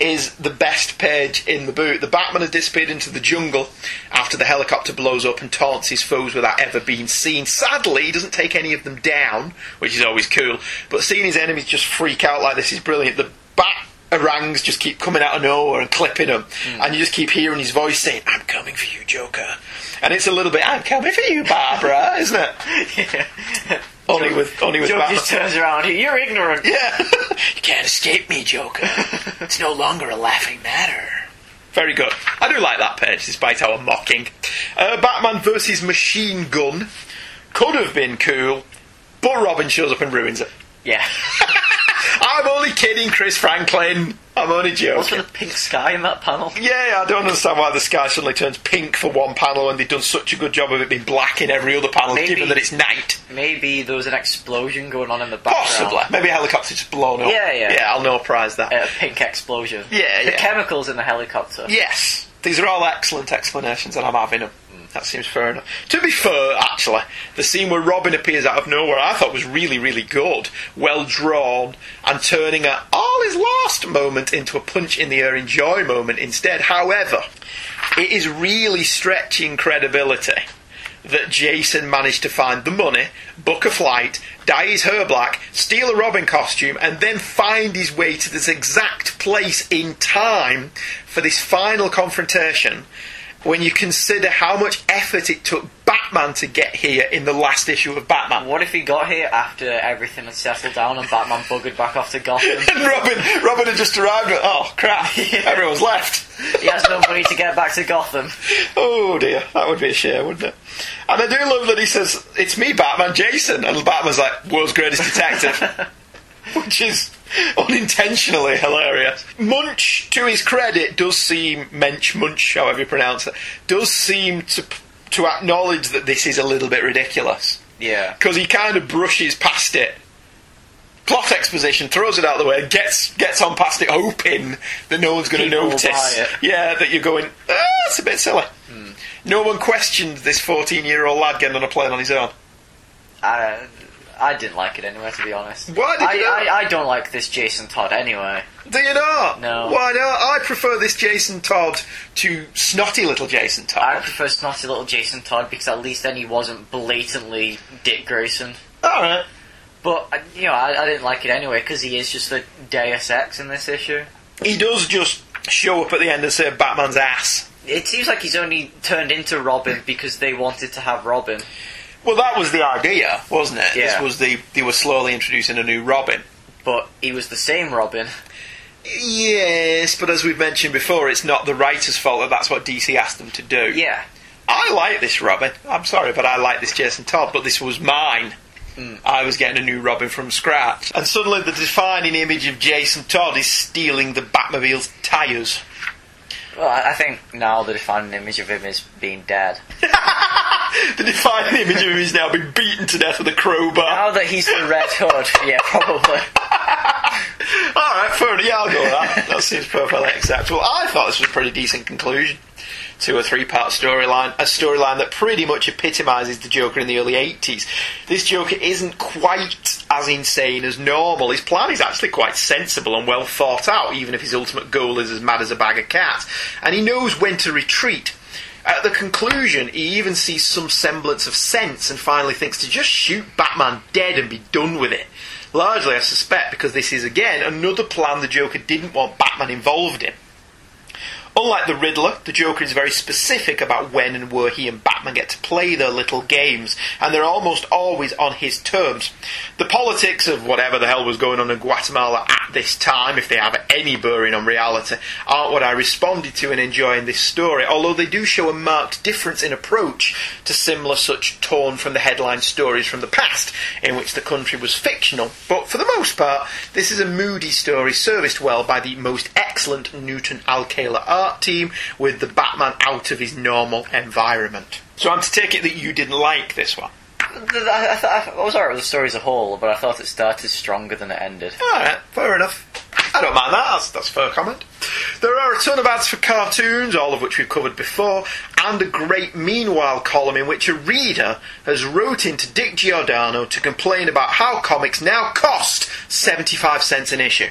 is the best page in the boot. The Batman has disappeared into the jungle after the helicopter blows up and taunts his foes without ever being seen. Sadly, he doesn't take any of them down, which is always cool. But seeing his enemies just freak out like this is brilliant. The bat harangues just keep coming out of nowhere and clipping him, hmm. and you just keep hearing his voice saying, "I'm coming for you, Joker." And it's a little bit, "I'm coming for you, Barbara," isn't it? Only with only with Joe Batman. just turns around. You're ignorant. Yeah. you can't escape me, Joker. It's no longer a laughing matter. Very good. I do like that page, despite our mocking. Uh, Batman versus Machine Gun could have been cool, but Robin shows up and ruins it. Yeah. I'm only kidding, Chris Franklin. I'm only joking. What's with the pink sky in that panel? Yeah, I don't understand why the sky suddenly turns pink for one panel when they've done such a good job of it being black in every other panel, Maybe- given that it's night. Maybe there was an explosion going on in the background. Possibly. Maybe a helicopter just blown up. Yeah, yeah. Yeah, I'll no prize that. A pink explosion. Yeah, The yeah. chemicals in the helicopter. Yes, these are all excellent explanations, and I'm having them. That seems fair enough. To be fair, actually, the scene where Robin appears out of nowhere I thought was really, really good. Well drawn, and turning a all is lost moment into a punch in the air enjoy moment instead. However, it is really stretching credibility that Jason managed to find the money, book a flight, dye his hair black, steal a Robin costume, and then find his way to this exact place in time for this final confrontation. When you consider how much effort it took Batman to get here in the last issue of Batman. What if he got here after everything had settled down and Batman buggered back off to Gotham? And Robin, Robin had just arrived. and, Oh crap! Everyone's left. he has no money to get back to Gotham. Oh dear, that would be a shame, wouldn't it? And I do love that he says, "It's me, Batman, Jason," and Batman's like, "World's greatest detective," which is unintentionally hilarious. Munch, to his credit, does seem Mensch Munch, however you pronounce it, does seem to to acknowledge that this is a little bit ridiculous Yeah. because he kind of brushes past it. Plot exposition, throws it out the way, gets gets on past it, hoping that no one's going to notice. Yeah, that you're going. Ah, it's a bit silly. No one questioned this 14 year old lad getting on a plane on his own. I, I didn't like it anyway, to be honest. Why did I, you not? I, I don't like this Jason Todd anyway. Do you not? No. Why not? I prefer this Jason Todd to snotty little Jason Todd. I prefer snotty little Jason Todd because at least then he wasn't blatantly Dick Grayson. All right. But, uh, you know, I, I didn't like it anyway because he is just the Deus Ex in this issue. He does just show up at the end and say Batman's ass. It seems like he's only turned into Robin because they wanted to have Robin. Well, that was the idea, wasn't it? This was the they were slowly introducing a new Robin. But he was the same Robin. Yes, but as we've mentioned before, it's not the writer's fault that that's what DC asked them to do. Yeah. I like this Robin. I'm sorry, but I like this Jason Todd, but this was mine. Hmm. I was getting a new Robin from scratch. And suddenly the defining image of Jason Todd is stealing the Batmobile's tyres. Well, I I think now the defining image of him is being dead. the defining image of him is now being beaten to death with a crowbar. Now that he's the Red Hood, yeah, probably. Alright, fair enough. Yeah, I'll go with that. That seems perfectly acceptable. I thought this was a pretty decent conclusion to or three part storyline, a storyline that pretty much epitomises the Joker in the early 80s. This Joker isn't quite as insane as normal. His plan is actually quite sensible and well thought out, even if his ultimate goal is as mad as a bag of cats. And he knows when to retreat. At the conclusion, he even sees some semblance of sense and finally thinks to just shoot Batman dead and be done with it. Largely, I suspect, because this is again another plan the Joker didn't want Batman involved in. Unlike the Riddler, the Joker is very specific about when and where he and Batman get to play their little games, and they're almost always on his terms. The politics of whatever the hell was going on in Guatemala at this time, if they have any bearing on reality, aren't what I responded to in enjoying this story, although they do show a marked difference in approach to similar such torn from the headline stories from the past, in which the country was fictional. But for the most part, this is a moody story serviced well by the most excellent Newton Alcala art team with the Batman out of his normal environment. So I'm to take it that you didn't like this one. I, I, I was alright with the story as a whole, but I thought it started stronger than it ended. Alright, fair enough. I don't mind that, that's, that's fair comment. There are a ton of ads for cartoons, all of which we've covered before, and a great Meanwhile column in which a reader has wrote into Dick Giordano to complain about how comics now cost 75 cents an issue.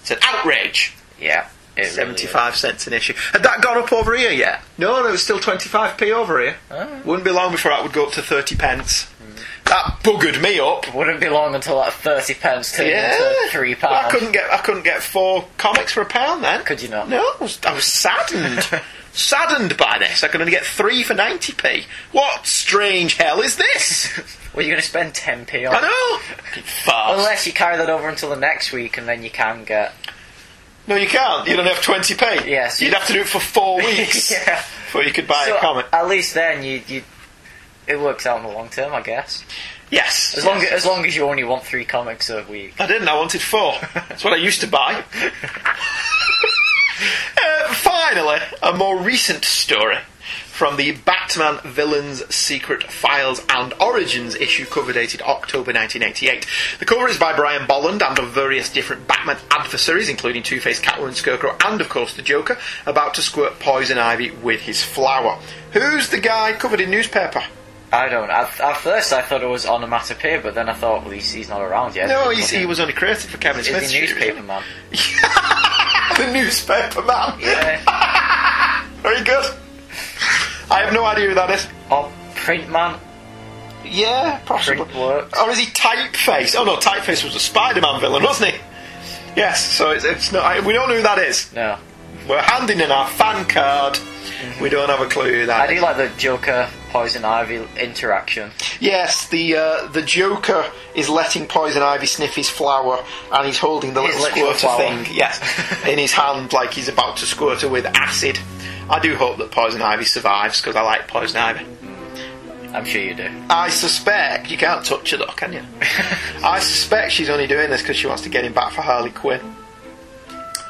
It's an outrage. Yeah. It really 75 cents an issue. Had that gone up over here yet? No, no, it was still 25p over here. Wouldn't be long before that would go up to 30 pence. Hmm. That buggered me up. Wouldn't be long until that 30 pence turned into three Well, I couldn't get I couldn't get four comics for a pound then. Could you not? No, I was, I was saddened. saddened by this. I could only get three for 90p. What strange hell is this? Well, you're going to spend 10p on I know. Farce. Unless you carry that over until the next week and then you can get. No, you can't. You don't have 20p. Yes. You'd have to do it for four weeks yeah. before you could buy So, a comic. At least then you, you. It works out in the long term, I guess. Yes. As long as, as long as you only want three comics a week. I didn't. I wanted four. That's what I used to buy. Uh, finally, a more recent story from the Batman Villains Secret Files and Origins issue cover dated October 1988. The cover is by Brian Bolland and of various different Batman adversaries, including Two-Face, Catwoman, Scarecrow, and of course the Joker, about to squirt poison ivy with his flower. Who's the guy covered in newspaper? I don't. At, at first, I thought it was onomatopoeia, but then I thought, well, he's, he's not around yet. No, he was only created for Kevin Smith. the newspaper man? the newspaper man. Yeah. Very good. I have no idea who that is. or print man? Yeah, possibly. Or is he Typeface? Oh no, Typeface was a Spider-Man villain, wasn't he? Yes. So it's, it's not. I, we don't know who that is. No. We're handing in our fan card We don't have a clue who that I do like the Joker Poison Ivy interaction. Yes, the uh, the Joker is letting Poison Ivy sniff his flower, and he's holding the His little little squirter flower. thing, yes, in his hand, like he's about to squirt her with acid. I do hope that Poison Ivy survives because I like Poison Ivy. I'm sure you do. I suspect you can't touch her though, can you? I suspect she's only doing this because she wants to get him back for Harley Quinn.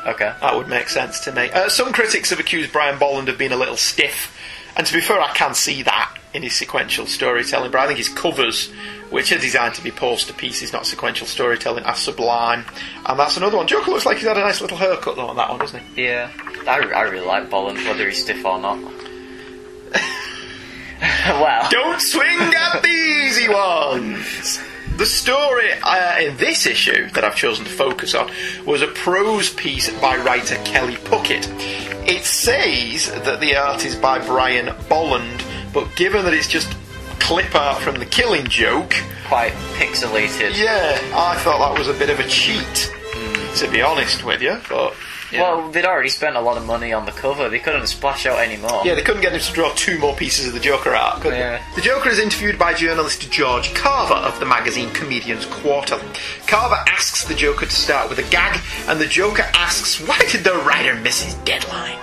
Okay. That would make sense to me. Uh, some critics have accused Brian Bolland of being a little stiff, and to be fair, I can see that in his sequential storytelling. But I think his covers, which are designed to be poster pieces, not sequential storytelling, are sublime. And that's another one. Joker looks like he's had a nice little haircut though on that one, doesn't he? Yeah. I, I really like Bolland, whether he's stiff or not. well. Don't swing at the easy ones. The story uh, in this issue that I've chosen to focus on was a prose piece by writer Kelly Puckett. It says that the art is by Brian Bolland, but given that it's just clip art from the Killing Joke, Quite pixelated. yeah, I thought that was a bit of a cheat, hmm. to be honest with you. But yeah. Well, they'd already spent a lot of money on the cover. They couldn't splash out any more. Yeah, they couldn't get him to draw two more pieces of the Joker art, could Yeah. they? The Joker is interviewed by journalist George Carver of the magazine Comedians Quarterly. Carver asks the Joker to start with a gag, and the Joker asks, Why did the writer miss his deadline?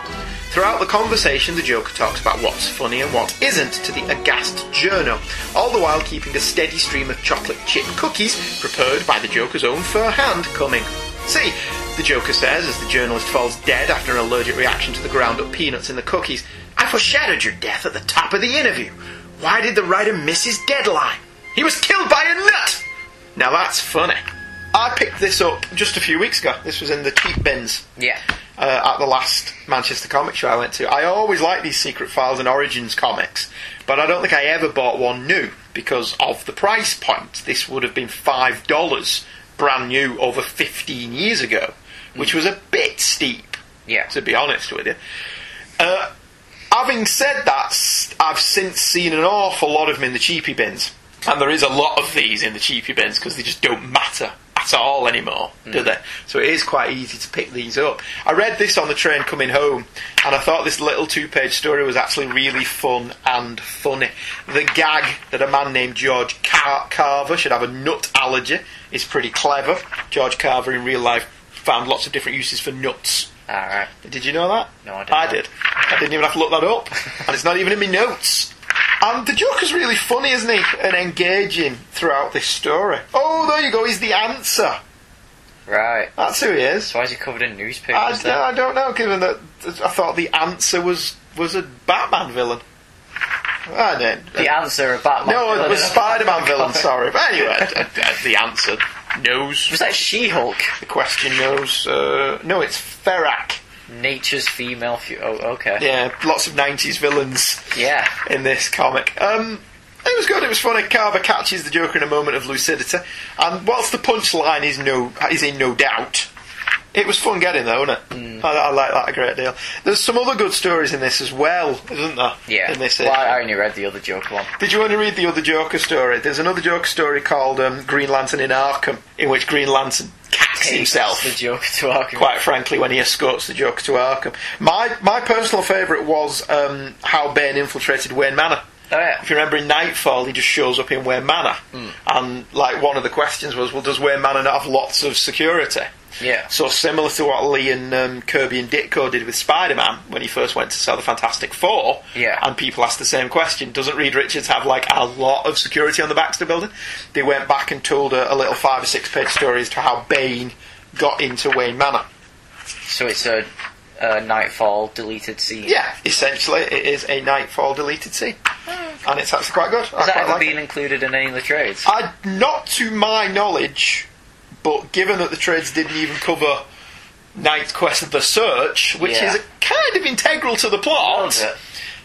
Throughout the conversation, the Joker talks about what's funny and what isn't to the aghast journo, all the while keeping a steady stream of chocolate chip cookies prepared by the Joker's own fair hand coming. See, the Joker says as the journalist falls dead after an allergic reaction to the ground up peanuts in the cookies, I foreshadowed your death at the top of the interview. Why did the writer miss his deadline? He was killed by a nut! Now that's funny. I picked this up just a few weeks ago. This was in the cheap bins Yeah. Uh, at the last Manchester comic show I went to. I always like these Secret Files and Origins comics, but I don't think I ever bought one new because of the price point. This would have been five dollars brand new over fifteen years ago, which was a bit steep, Yeah. to be honest with you. Uh, having said that, I've since seen an awful lot of them in the cheapy bins, and there is a lot of these in the cheapy bins because they just don't matter at all anymore, do hmm. they? So it is quite easy to pick these up. I read this on the train coming home, and I thought this little two-page story was actually really fun and funny. The gag that a man named George Car- Carver should have a nut allergy is pretty clever. George Carver in real life found lots of different uses for nuts. Alright. Did you know that? No, I didn't. I did. I didn't even have to look that up, and it's not even in my notes. And the Joker's really funny, isn't he? And engaging throughout this story. Oh, there you go. He's the answer. Right. That's who he is. So why is he covered in I, newspapers then? I don't know, given that I thought the answer was was a Batman villain. I didn't. The answer of Batman. no, it was in Spider-Man villain. Sorry, but anyway, the answer knows. Was that She-Hulk? The question knows. Uh, no, it's Ferrak. Nature's female. Fu- oh, okay. Yeah, lots of '90s villains. Yeah. in this comic. Um, it was good. It was funny. Carver catches the Joker in a moment of lucidity, and whilst the punchline is no is in no doubt, it was fun getting there, wasn't it? Mm. I, I like that a great deal. There's some other good stories in this as well, isn't there? Yeah. In this, well, issue? I only read the other Joker one. Did you want to read the other Joker story? There's another Joker story called um, Green Lantern in Arkham, in which Green Lantern cacks himself The Joker to Arkham. quite frankly, when he escorts the Joker to Arkham. My my personal favourite was um, how Bane infiltrated Wayne Manor. Oh yeah. If you remember in Knightfall, he just shows up in Wayne Manor, and like one of the questions was, well, does Wayne Manor not have lots of security? Yeah. So similar to what Lee and um, Kirby and Ditko did with Spider-Man when he first went to sell the Fantastic Four. Yeah. And people asked the same question: Doesn't Reed Richards have like a lot of security on the Baxter Building? They went back and told a, a little five or six page story as to how Bane got into Wayne Manor. So it's a, a Knightfall deleted scene. Yeah, essentially, it is a Knightfall deleted scene, and it's actually quite good. I Has that quite ever like been it. included in any of the trades? I, not to my knowledge, but given that the trades didn't even cover KnightQuest: of The Search, which Yeah. is kind of integral to the plot, Is it?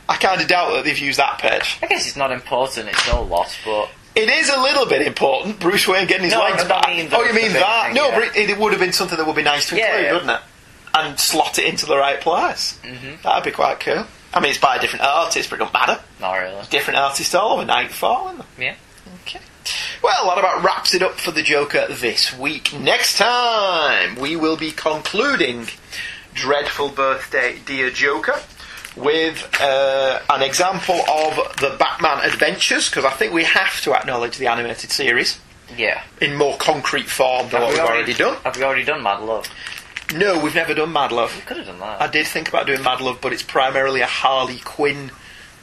I kind of doubt that they've used that page. I guess it's not important. It's no loss, but It is a little bit important. Bruce Wayne getting his No, legs I don't back. mean oh, you mean that? thing, no, yeah. but it, it would have been something that would be nice to Yeah, include, yeah. wouldn't it? And slot it into the right place. Mm-hmm. That'd be quite cool. I mean, it's by a different artist, but it don't matter. not really. Different artist all over Knightfall. Isn't it? Yeah. Okay. Well, that about wraps it up for the Joker this week. Next time, we will be concluding Dreadful Birthday, Dear Joker. with uh, an example of the Batman Adventures, because I think we have to acknowledge the animated series Yeah. in more concrete form than what we've already done. Have we already done Mad Love? No, we've never done Mad Love. We could have done that. I did think about doing Mad Love, but it's primarily a Harley Quinn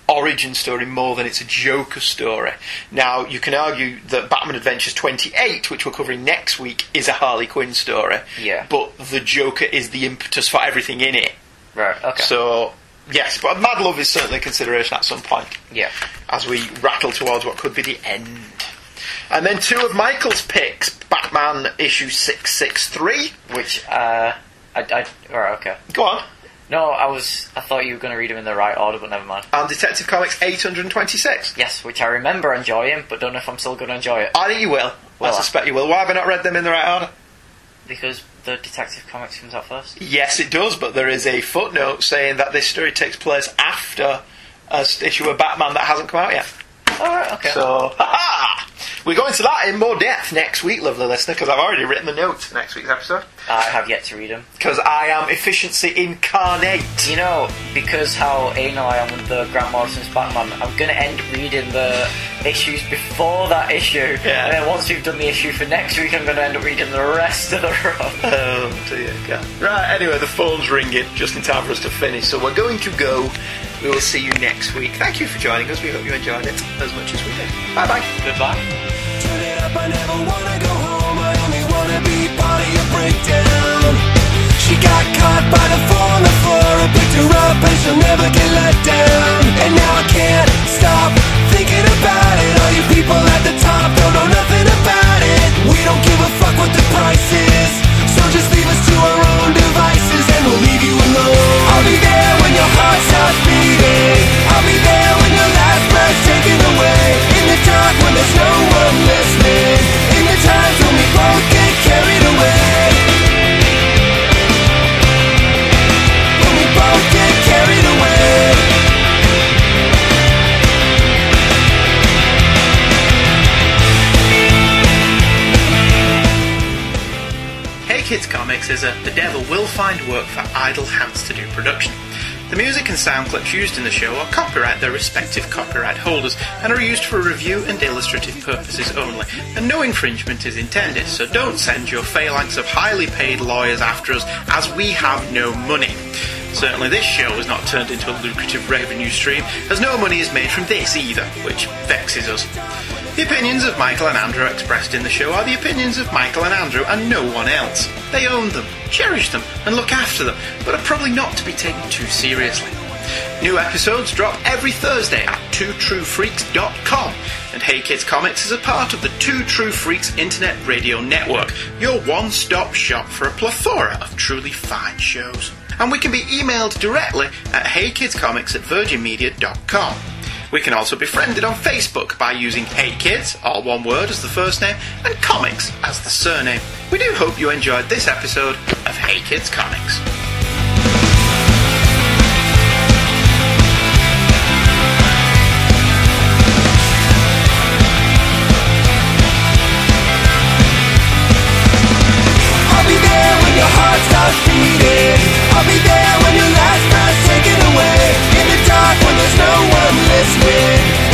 origin story more than it's a Joker story. Now, you can argue that Batman Adventures 28, which we're covering next week, is a Harley Quinn story. Yeah. But the Joker is the impetus for everything in it. Right. Okay. So, yes, but Mad Love is certainly a consideration at some point yeah. as we rattle towards what could be the end. And then two of Michael's picks Batman issue 663. Which uh, I, I okay. Go on. No, I was. I thought you were going to read them in the right order, but never mind. And Detective Comics 826. Yes, which I remember enjoying, but don't know if I'm still going to enjoy it I think you will. Will I I? suspect you will. Why have I not read them in the right order? because the Detective Comics comes out first. Yes, it does, but there is a footnote saying that this story takes place after a issue of Batman that hasn't come out yet. All right. Okay. So, ha We go into that in more depth next week, lovely listener, because I've already written the notes for next week's episode. I have yet to read them. Because I am efficiency incarnate. You know, because how anal I am with the Grant Morrison's Batman, I'm going to end reading the issues before that issue. Yeah. And then once we've done the issue for next week, I'm going to end up reading the rest of the run. Oh dear God. Right, anyway, the phone's ringing just in time for us to finish, so we're going to go. We will see you next week. Thank you for joining us. We hope you enjoyed it as much as we did. Bye bye. Goodbye. Turn it up, I never wanna go home. I only wanna be part of your breakdown. She got caught by the four on the floor. I picked her up and she'll never get let down. And now I can't stop thinking about it. All you people at the top don't know nothing about it. We don't give a fuck what the price is. So just leave us to our own devices and we'll leave you alone. I'll be there when your heart stops beating. I'll be there when your last breath's taken away. In the dark when there's no one listening. Kids Comics is a The Devil Will Find Work for Idle Hands to Do production. The music and sound clips used in the show are copyright their respective copyright holders and are used for review and illustrative purposes only, and no infringement is intended, so don't send your phalanx of highly paid lawyers after us as we have no money. Certainly this show is not turned into a lucrative revenue stream, as no money is made from this either, which vexes us. The opinions of Michael and Andrew expressed in the show are the opinions of Michael and Andrew and no one else. They own them, cherish them, and look after them, but are probably not to be taken too seriously. New episodes drop every Thursday at twotruefreaks.com, and Hey Kids Comics is a part of the Two True Freaks Internet Radio Network, your one-stop shop for a plethora of truly fine shows. And we can be emailed directly at heykidscomics at virginmedia.com. We can also be friended on Facebook by using Hey Kids all one word as the first name, and Comics as the surname. We do hope you enjoyed this episode of Hey Kids Comics. I'll be there when your heart starts beating. I'll be there when your last breath's taken away. In the dark when there's no of this week